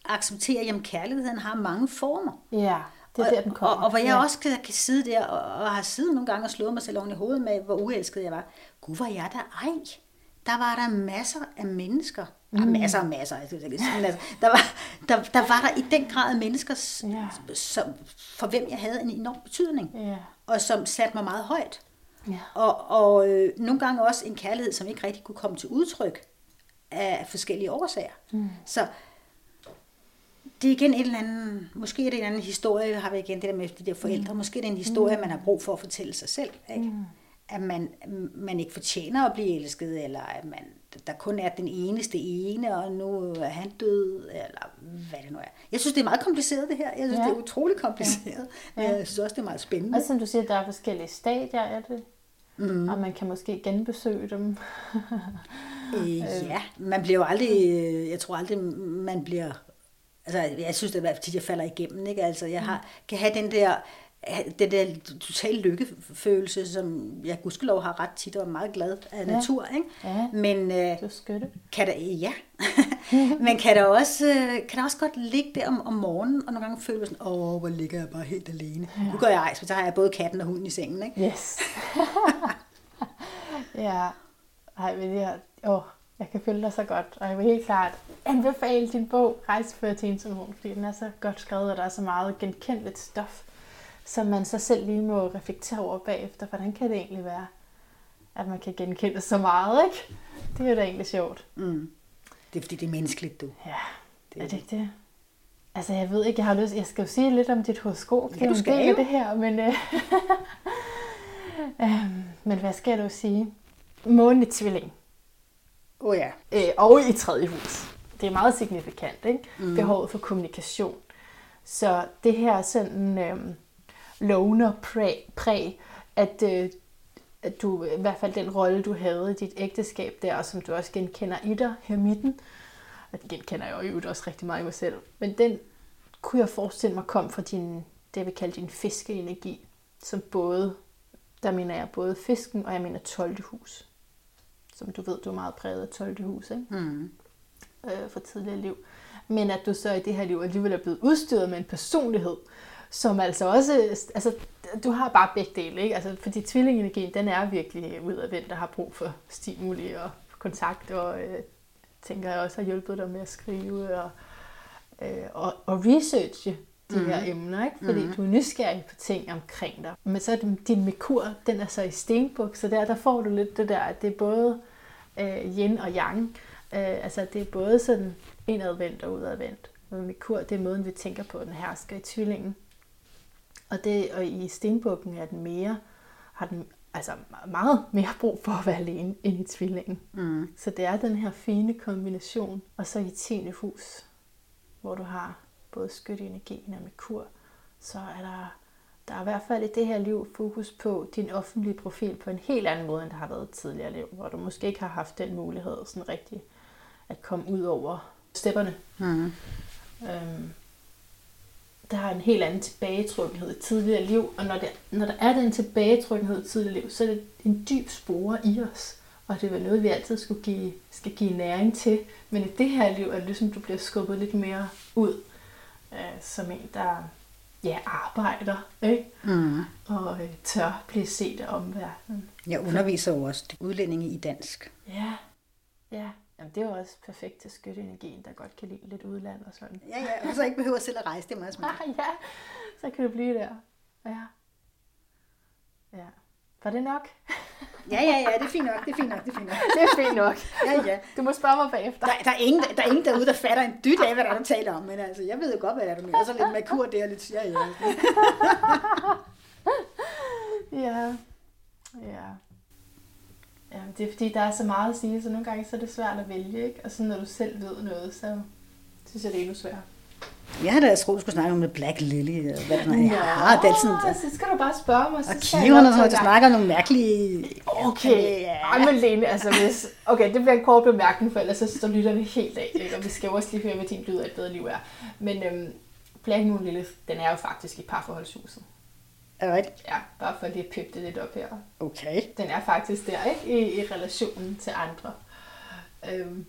acceptere, at kærligheden har mange former. Ja. Det er og, der, den kommer. Og, og hvor jeg ja. også kan, kan sidde der og, og har siddet nogle gange og slået mig selv oven i hovedet med, hvor uelsket jeg var. Gud, var jeg der ej. Der var der masser af mennesker. Mm. Ja, masser og masser. Altså, der, var, der, der var der i den grad mennesker, ja. som, for hvem jeg havde en enorm betydning. Ja. Og som satte mig meget højt. Ja. Og, og øh, nogle gange også en kærlighed, som ikke rigtig kunne komme til udtryk af forskellige årsager. Mm. Så det er igen et eller andet, måske er det en anden historie, har vi igen det der med de der forældre, mm. måske er det en historie, mm. man har brug for at fortælle sig selv. Ikke? Mm. At man, man ikke fortjener at blive elsket, eller at man, der kun er den eneste ene, og nu er han død, eller hvad det nu er. Jeg synes, det er meget kompliceret det her. Jeg synes, ja. det er utrolig kompliceret. Ja. Ja. Jeg synes også, det er meget spændende. Og som du siger, der er forskellige stadier af det. Mm. Og man kan måske genbesøge dem. øh, ja, man bliver jo aldrig, jeg tror aldrig, man bliver Altså, jeg synes, det er tit, jeg falder igennem. Ikke? Altså, jeg har, kan have den der, den der total lykkefølelse, som jeg gudskelov har ret tit og er meget glad af ja. natur. Ikke? Ja, Men, øh. Kan der, ja. Men kan der, også, øh, kan der også godt ligge der om, om morgenen, og nogle gange føle sådan, åh, hvor ligger jeg bare helt alene. Ja. Nu går jeg ej, så har jeg både katten og hunden i sengen. Ikke? Yes. ja. Ej, men det her, åh, jeg kan følge dig så godt, og jeg vil helt klart anbefale din bog, Rejsefører til ensomhed, fordi den er så godt skrevet, og der er så meget genkendeligt stof, som man så selv lige må reflektere over bagefter. Hvordan kan det egentlig være, at man kan genkende så meget, ikke? Det er jo da egentlig sjovt. Mm. Det er fordi, det er menneskeligt, du. Ja, det er, er det ikke det? Altså, jeg ved ikke, jeg har lyst, jeg skal jo sige lidt om dit horoskop. Ja, du skal det, jo. det her, men, øh, øhm, men hvad skal du sige? Månetvilling. Oh ja. Øh, og i tredje hus. Det er meget signifikant, ikke? Mm. Behovet for kommunikation. Så det her sådan øh, loner præg, præg at, øh, at du, i hvert fald den rolle, du havde i dit ægteskab der, og som du også genkender i dig, her midten, og den kender jeg jo også rigtig meget i mig selv, men den kunne jeg forestille mig kom fra din, det jeg vil kalde din fiskeenergi, som både, der mener jeg både fisken, og jeg mener 12. hus. Som du ved, du er meget præget af 12. hus, ikke? Mm. øh, fra tidligere liv. Men at du så i det her liv alligevel er blevet udstyret med en personlighed, som altså også, altså du har bare begge dele, ikke? Altså, fordi tvillingenergien, den er virkelig udadvendt, der har brug for stimuli og kontakt, og øh, tænker jeg også har hjulpet dig med at skrive og, øh, og, og researche de mm. her emner, ikke? fordi mm. du er nysgerrig på ting omkring dig. Men så er din, din mekur, den er så i stenbuk, så der, der får du lidt det der, at det er både øh, yin og yang. Øh, altså det er både sådan indadvendt og udadvendt. Og mekur, det er måden, vi tænker på, den hersker i tvillingen. Og, det, og i stenbukken er den mere, har den altså meget mere brug for at være alene end i tvillingen. Mm. Så det er den her fine kombination. Og så i 10. hus, hvor du har både skytteenergien og Merkur, så er der, der er i hvert fald i det her liv fokus på din offentlige profil på en helt anden måde, end der har været tidligere liv, hvor du måske ikke har haft den mulighed sådan rigtig at komme ud over stepperne. Mm. Øhm, der har en helt anden tilbagetrykkenhed i tidligere liv, og når, det, når der er den tilbagetrykkenhed i tidligere liv, så er det en dyb spore i os, og det er noget, vi altid skulle give, skal give næring til. Men i det her liv er det ligesom, du bliver skubbet lidt mere ud, øh, som en, der ja, arbejder, ikke? Mm. og øh, tør blive set af omverdenen. Jeg underviser jo også udlændinge i dansk. Ja, ja. Jamen, det er jo også perfekt til skytteenergien, der godt kan lide lidt udland og sådan. Ja, ja, og så ikke behøver selv at rejse, det er meget smart. Ah, ja, så kan du blive der. Ja. Ja. Var det nok? Ja, ja, ja, det er fint nok, det er fint nok, det er fint nok. Det er fint nok. Ja, ja. Du må spørge mig bagefter. Der, der, er ingen, der er ingen derude, der fatter en dyt af, hvad der er, du taler om, men altså, jeg ved jo godt, hvad det er, du mener. Så lidt med kur der, lidt ja, ja. Ja. Ja. Ja, det er fordi, der er så meget at sige, så nogle gange så er det svært at vælge, ikke? Og så når du selv ved noget, så synes jeg, det er endnu sværere. Jeg havde da troet, du skulle snakke om det Black Lily, eller hvad det er. Ja, det er sådan, så skal du bare spørge mig. Så og kiverne, når du snakker om nogle mærkelige... Okay, Ja. ej, men Lene, altså hvis... Okay, det bliver en kort bemærkning, for ellers så står lytterne helt af, ikke? og vi skal jo også lige høre, hvad din lyd af et bedre liv er. Men øhm, Black Moon Lilith, den er jo faktisk i parforholdshuset. Er det rigtigt? Ja, bare for lige at pippe det lidt op her. Okay. Den er faktisk der, ikke? I, i relationen til andre. Øhm,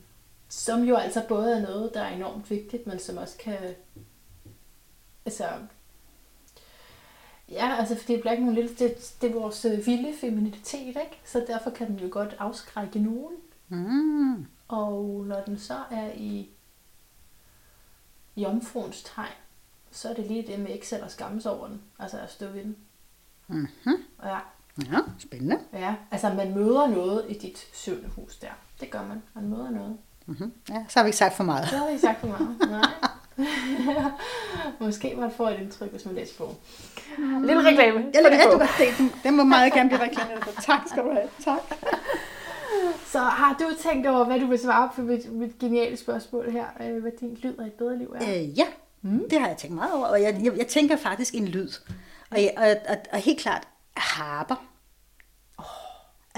som jo altså både er noget, der er enormt vigtigt, men som også kan... Altså... Ja, altså fordi Black Moon Lilith, det, det er vores øh, vilde feminitet, ikke? Så derfor kan den jo godt afskrække nogen. Mm. Og når den så er i jomfruens tegn, så er det lige det med ikke selv at skammes over den. Altså at stå ved den. Mm-hmm. Ja, Ja, spændende. ja. Altså man møder noget i dit syvende hus der. Det gør man. Man møder noget. Mm-hmm. Ja, så har vi ikke sagt for meget. Det har jeg ikke sagt for meget. Nej. Måske man får et indtryk, hvis man læser bogen. Lille reklame. Jeg din rigtig bog. godt det. Den må meget gerne blive reklameret for. Tak skal du have. Tak. Så har du tænkt over, hvad du vil svare på mit, mit geniale spørgsmål her? Øh, hvad din lyd af et bedre liv er? Øh, ja, mm. det har jeg tænkt meget over. Og jeg, jeg, jeg tænker faktisk en lyd. Og, jeg, og, og, og helt klart harper.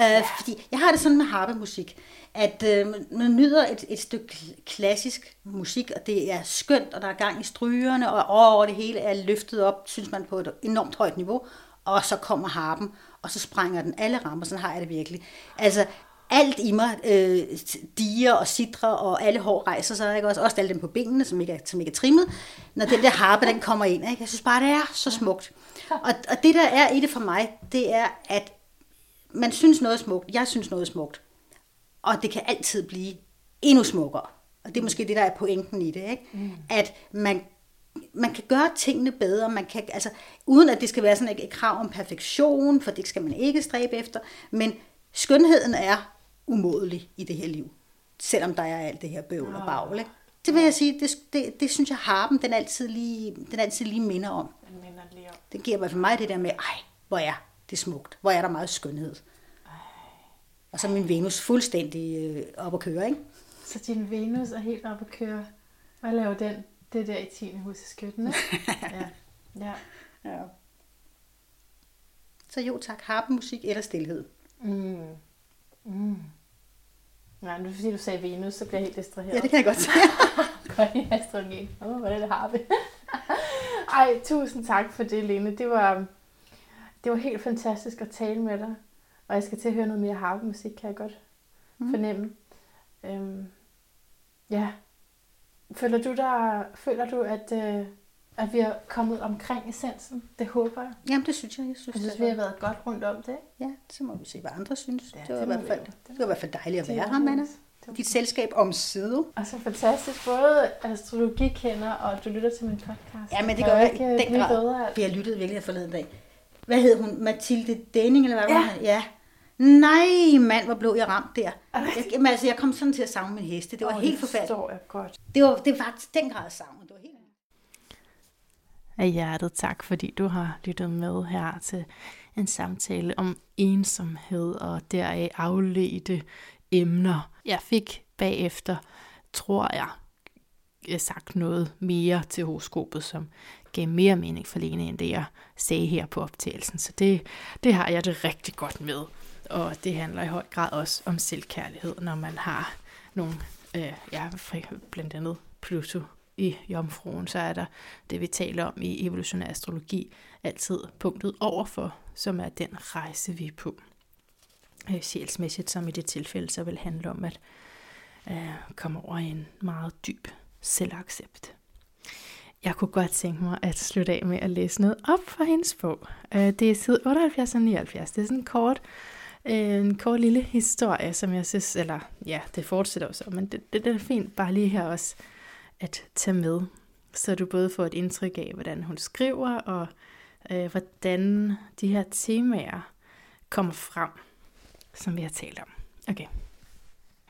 Øh, fordi jeg har det sådan med harpemusik, at øh, man nyder et, et stykke kl- klassisk musik, og det er skønt, og der er gang i strygerne, og over det hele er løftet op, synes man, på et enormt højt niveau, og så kommer harpen, og så sprænger den alle rammer, sådan har jeg det virkelig. Altså, alt i mig, øh, diger og sidrer, og alle hår rejser sig, ikke? Også, også alle dem på benene, som ikke, er, som ikke er trimmet, når den der harpe, den kommer ind. Ikke? Jeg synes bare, det er så smukt. Og, og det, der er i det for mig, det er, at man synes noget er smukt, jeg synes noget er smukt, og det kan altid blive endnu smukkere. Og det er måske det, der er pointen i det, ikke? Mm. At man, man kan gøre tingene bedre, man kan, altså, uden at det skal være sådan et, et krav om perfektion, for det skal man ikke stræbe efter, men skønheden er umådelig i det her liv, selvom der er alt det her bøvl og bagl. Ikke? Det vil jeg sige, det, det, det synes jeg harpen, den altid lige, den altid lige minder om. Den minder lige om. Det giver i hvert fald mig det der med, ej, hvor er det smukt, hvor er der meget skønhed. Og så er min Venus fuldstændig øh, op at køre, ikke? Så din Venus er helt oppe at køre. Hvad laver den? Det der i 10. hus i skytten, ikke? Ja. ja. Ja. Så jo tak, harpemusik eller stillhed. Mm. Mm. Nej, det er fordi, du sagde Venus, så bliver jeg helt distraheret. Ja, det kan jeg godt se. Godt i astrologi. Åh, oh, hvordan har vi. Ej, tusind tak for det, Lene. Det var, det var helt fantastisk at tale med dig. Og jeg skal til at høre noget mere harpemusik, kan jeg godt mm. fornemme. Øhm, ja. Føler du, der, føler du at, øh, at vi er kommet omkring essensen? Det håber jeg. Jamen, det synes jeg. Jeg synes, Jeg synes, det vi har været godt rundt om det. Ja, så må vi se, hvad andre synes. Ja, det, var det i hvert fald. Det var i hvert fald dejligt at være er her, Manna. Dit selskab om side. Og så fantastisk. Både astrologikender, og du lytter til min podcast. Ja, men det gør jeg ikke i den grad. Vi har lyttet virkelig forleden dag. Hvad hed hun? Mathilde Denning, eller hvad Ja. var hun? Ja. Nej, mand, hvor blev jeg ramt der. Er det Jeg, jamen, altså, jeg kom sådan til at savne min heste. Det var Åh, helt det forfærdeligt. forstår jeg godt. Det var, det var den grad savn. Det var helt Af hjertet tak, fordi du har lyttet med her til en samtale om ensomhed og deraf afledte emner. Jeg fik bagefter, tror jeg, jeg sagt noget mere til horoskopet, som gav mere mening for Lene, end det jeg sagde her på optagelsen. Så det, det har jeg det rigtig godt med. Og det handler i høj grad også om selvkærlighed, når man har nogle, øh, ja, blandt andet Pluto i Jomfruen, så er der det, vi taler om i evolutionær astrologi, altid punktet overfor, som er den rejse, vi er på. Øh, sjælsmæssigt, som i det tilfælde, så vil handle om at øh, komme over i en meget dyb selvaccept. Jeg kunne godt tænke mig at slutte af med at læse noget op fra hendes bog. Øh, det er side 78 og 79. Det er sådan en kort, øh, en kort lille historie, som jeg synes, eller ja, det fortsætter også, men det, det, det er fint bare lige her også at tage med, så du både får et indtryk af, hvordan hun skriver, og øh, hvordan de her temaer kommer frem, som vi har talt om. Okay.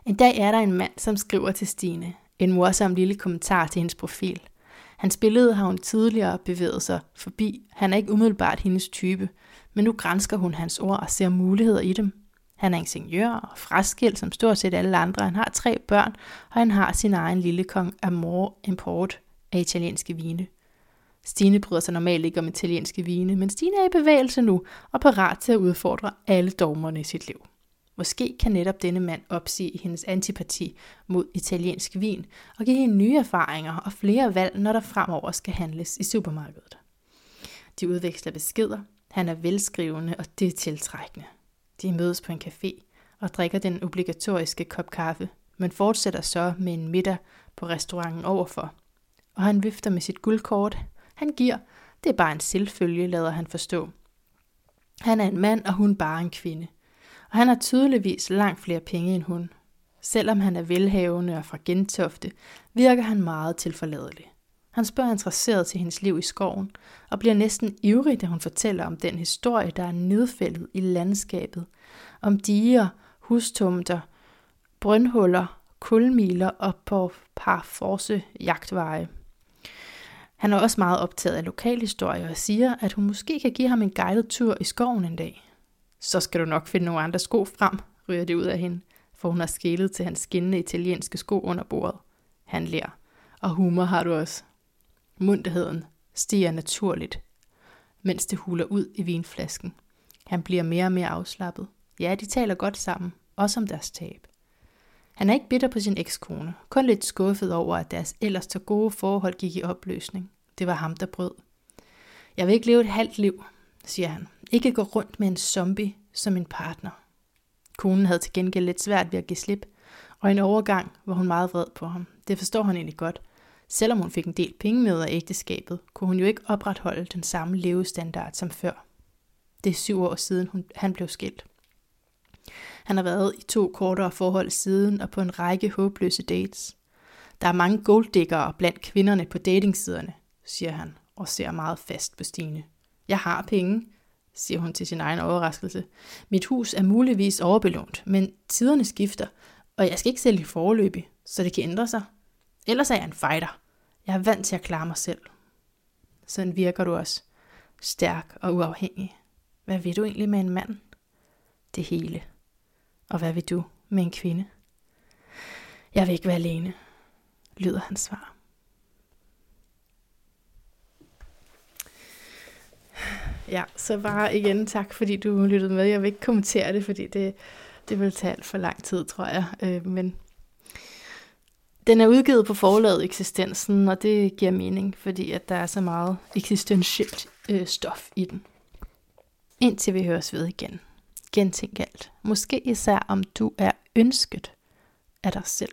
En dag er der en mand, som skriver til Stine en morsom lille kommentar til hendes profil. Hans billede har hun tidligere bevæget sig forbi. Han er ikke umiddelbart hendes type, men nu grænsker hun hans ord og ser muligheder i dem. Han er ingeniør og fraskilt som stort set alle andre. Han har tre børn, og han har sin egen lille kong Amor import af italienske vine. Stine bryder sig normalt ikke om italienske vine, men Stine er i bevægelse nu og parat til at udfordre alle dogmerne i sit liv. Måske kan netop denne mand opsige hendes antipati mod italiensk vin og give hende nye erfaringer og flere valg, når der fremover skal handles i supermarkedet. De udveksler beskeder. Han er velskrivende, og det er tiltrækkende. De mødes på en café og drikker den obligatoriske kop kaffe, men fortsætter så med en middag på restauranten overfor. Og han vifter med sit guldkort. Han giver. Det er bare en selvfølge, lader han forstå. Han er en mand, og hun bare en kvinde. Og han har tydeligvis langt flere penge end hun. Selvom han er velhavende og fra Gentofte, virker han meget tilforladelig. Han spørger interesseret til hendes liv i skoven, og bliver næsten ivrig, da hun fortæller om den historie, der er nedfældet i landskabet. Om diger, hustumter, brøndhuller, kulmiler og på par force jagtveje. Han er også meget optaget af lokalhistorie og siger, at hun måske kan give ham en guidet tur i skoven en dag. Så skal du nok finde nogle andre sko frem, ryger det ud af hende, for hun har skælet til hans skinnende italienske sko under bordet. Han ler. Og humor har du også. Mundheden stiger naturligt, mens det huler ud i vinflasken. Han bliver mere og mere afslappet. Ja, de taler godt sammen, også om deres tab. Han er ikke bitter på sin ekskone, kun lidt skuffet over, at deres ellers så gode forhold gik i opløsning. Det var ham, der brød. Jeg vil ikke leve et halvt liv, siger han. Ikke gå rundt med en zombie som en partner. Konen havde til gengæld lidt svært ved at give slip, og en overgang var hun meget vred på ham. Det forstår han egentlig godt. Selvom hun fik en del penge med af ægteskabet, kunne hun jo ikke opretholde den samme levestandard som før. Det er syv år siden, hun, han blev skilt. Han har været i to kortere forhold siden og på en række håbløse dates. Der er mange golddiggere blandt kvinderne på datingsiderne, siger han og ser meget fast på Stine. Jeg har penge, siger hun til sin egen overraskelse. Mit hus er muligvis overbelånt, men tiderne skifter, og jeg skal ikke sælge forløbig, så det kan ændre sig. Ellers er jeg en fighter. Jeg er vant til at klare mig selv. Sådan virker du også. Stærk og uafhængig. Hvad vil du egentlig med en mand? Det hele. Og hvad vil du med en kvinde? Jeg vil ikke være alene, lyder hans svar. Ja, så bare igen tak, fordi du lyttede med. Jeg vil ikke kommentere det, fordi det, det vil tage alt for lang tid, tror jeg. Øh, men den er udgivet på forlaget Eksistensen, og det giver mening, fordi at der er så meget eksistentielt øh, stof i den. Indtil vi høres ved igen. Gentænk alt. Måske især om du er ønsket af dig selv.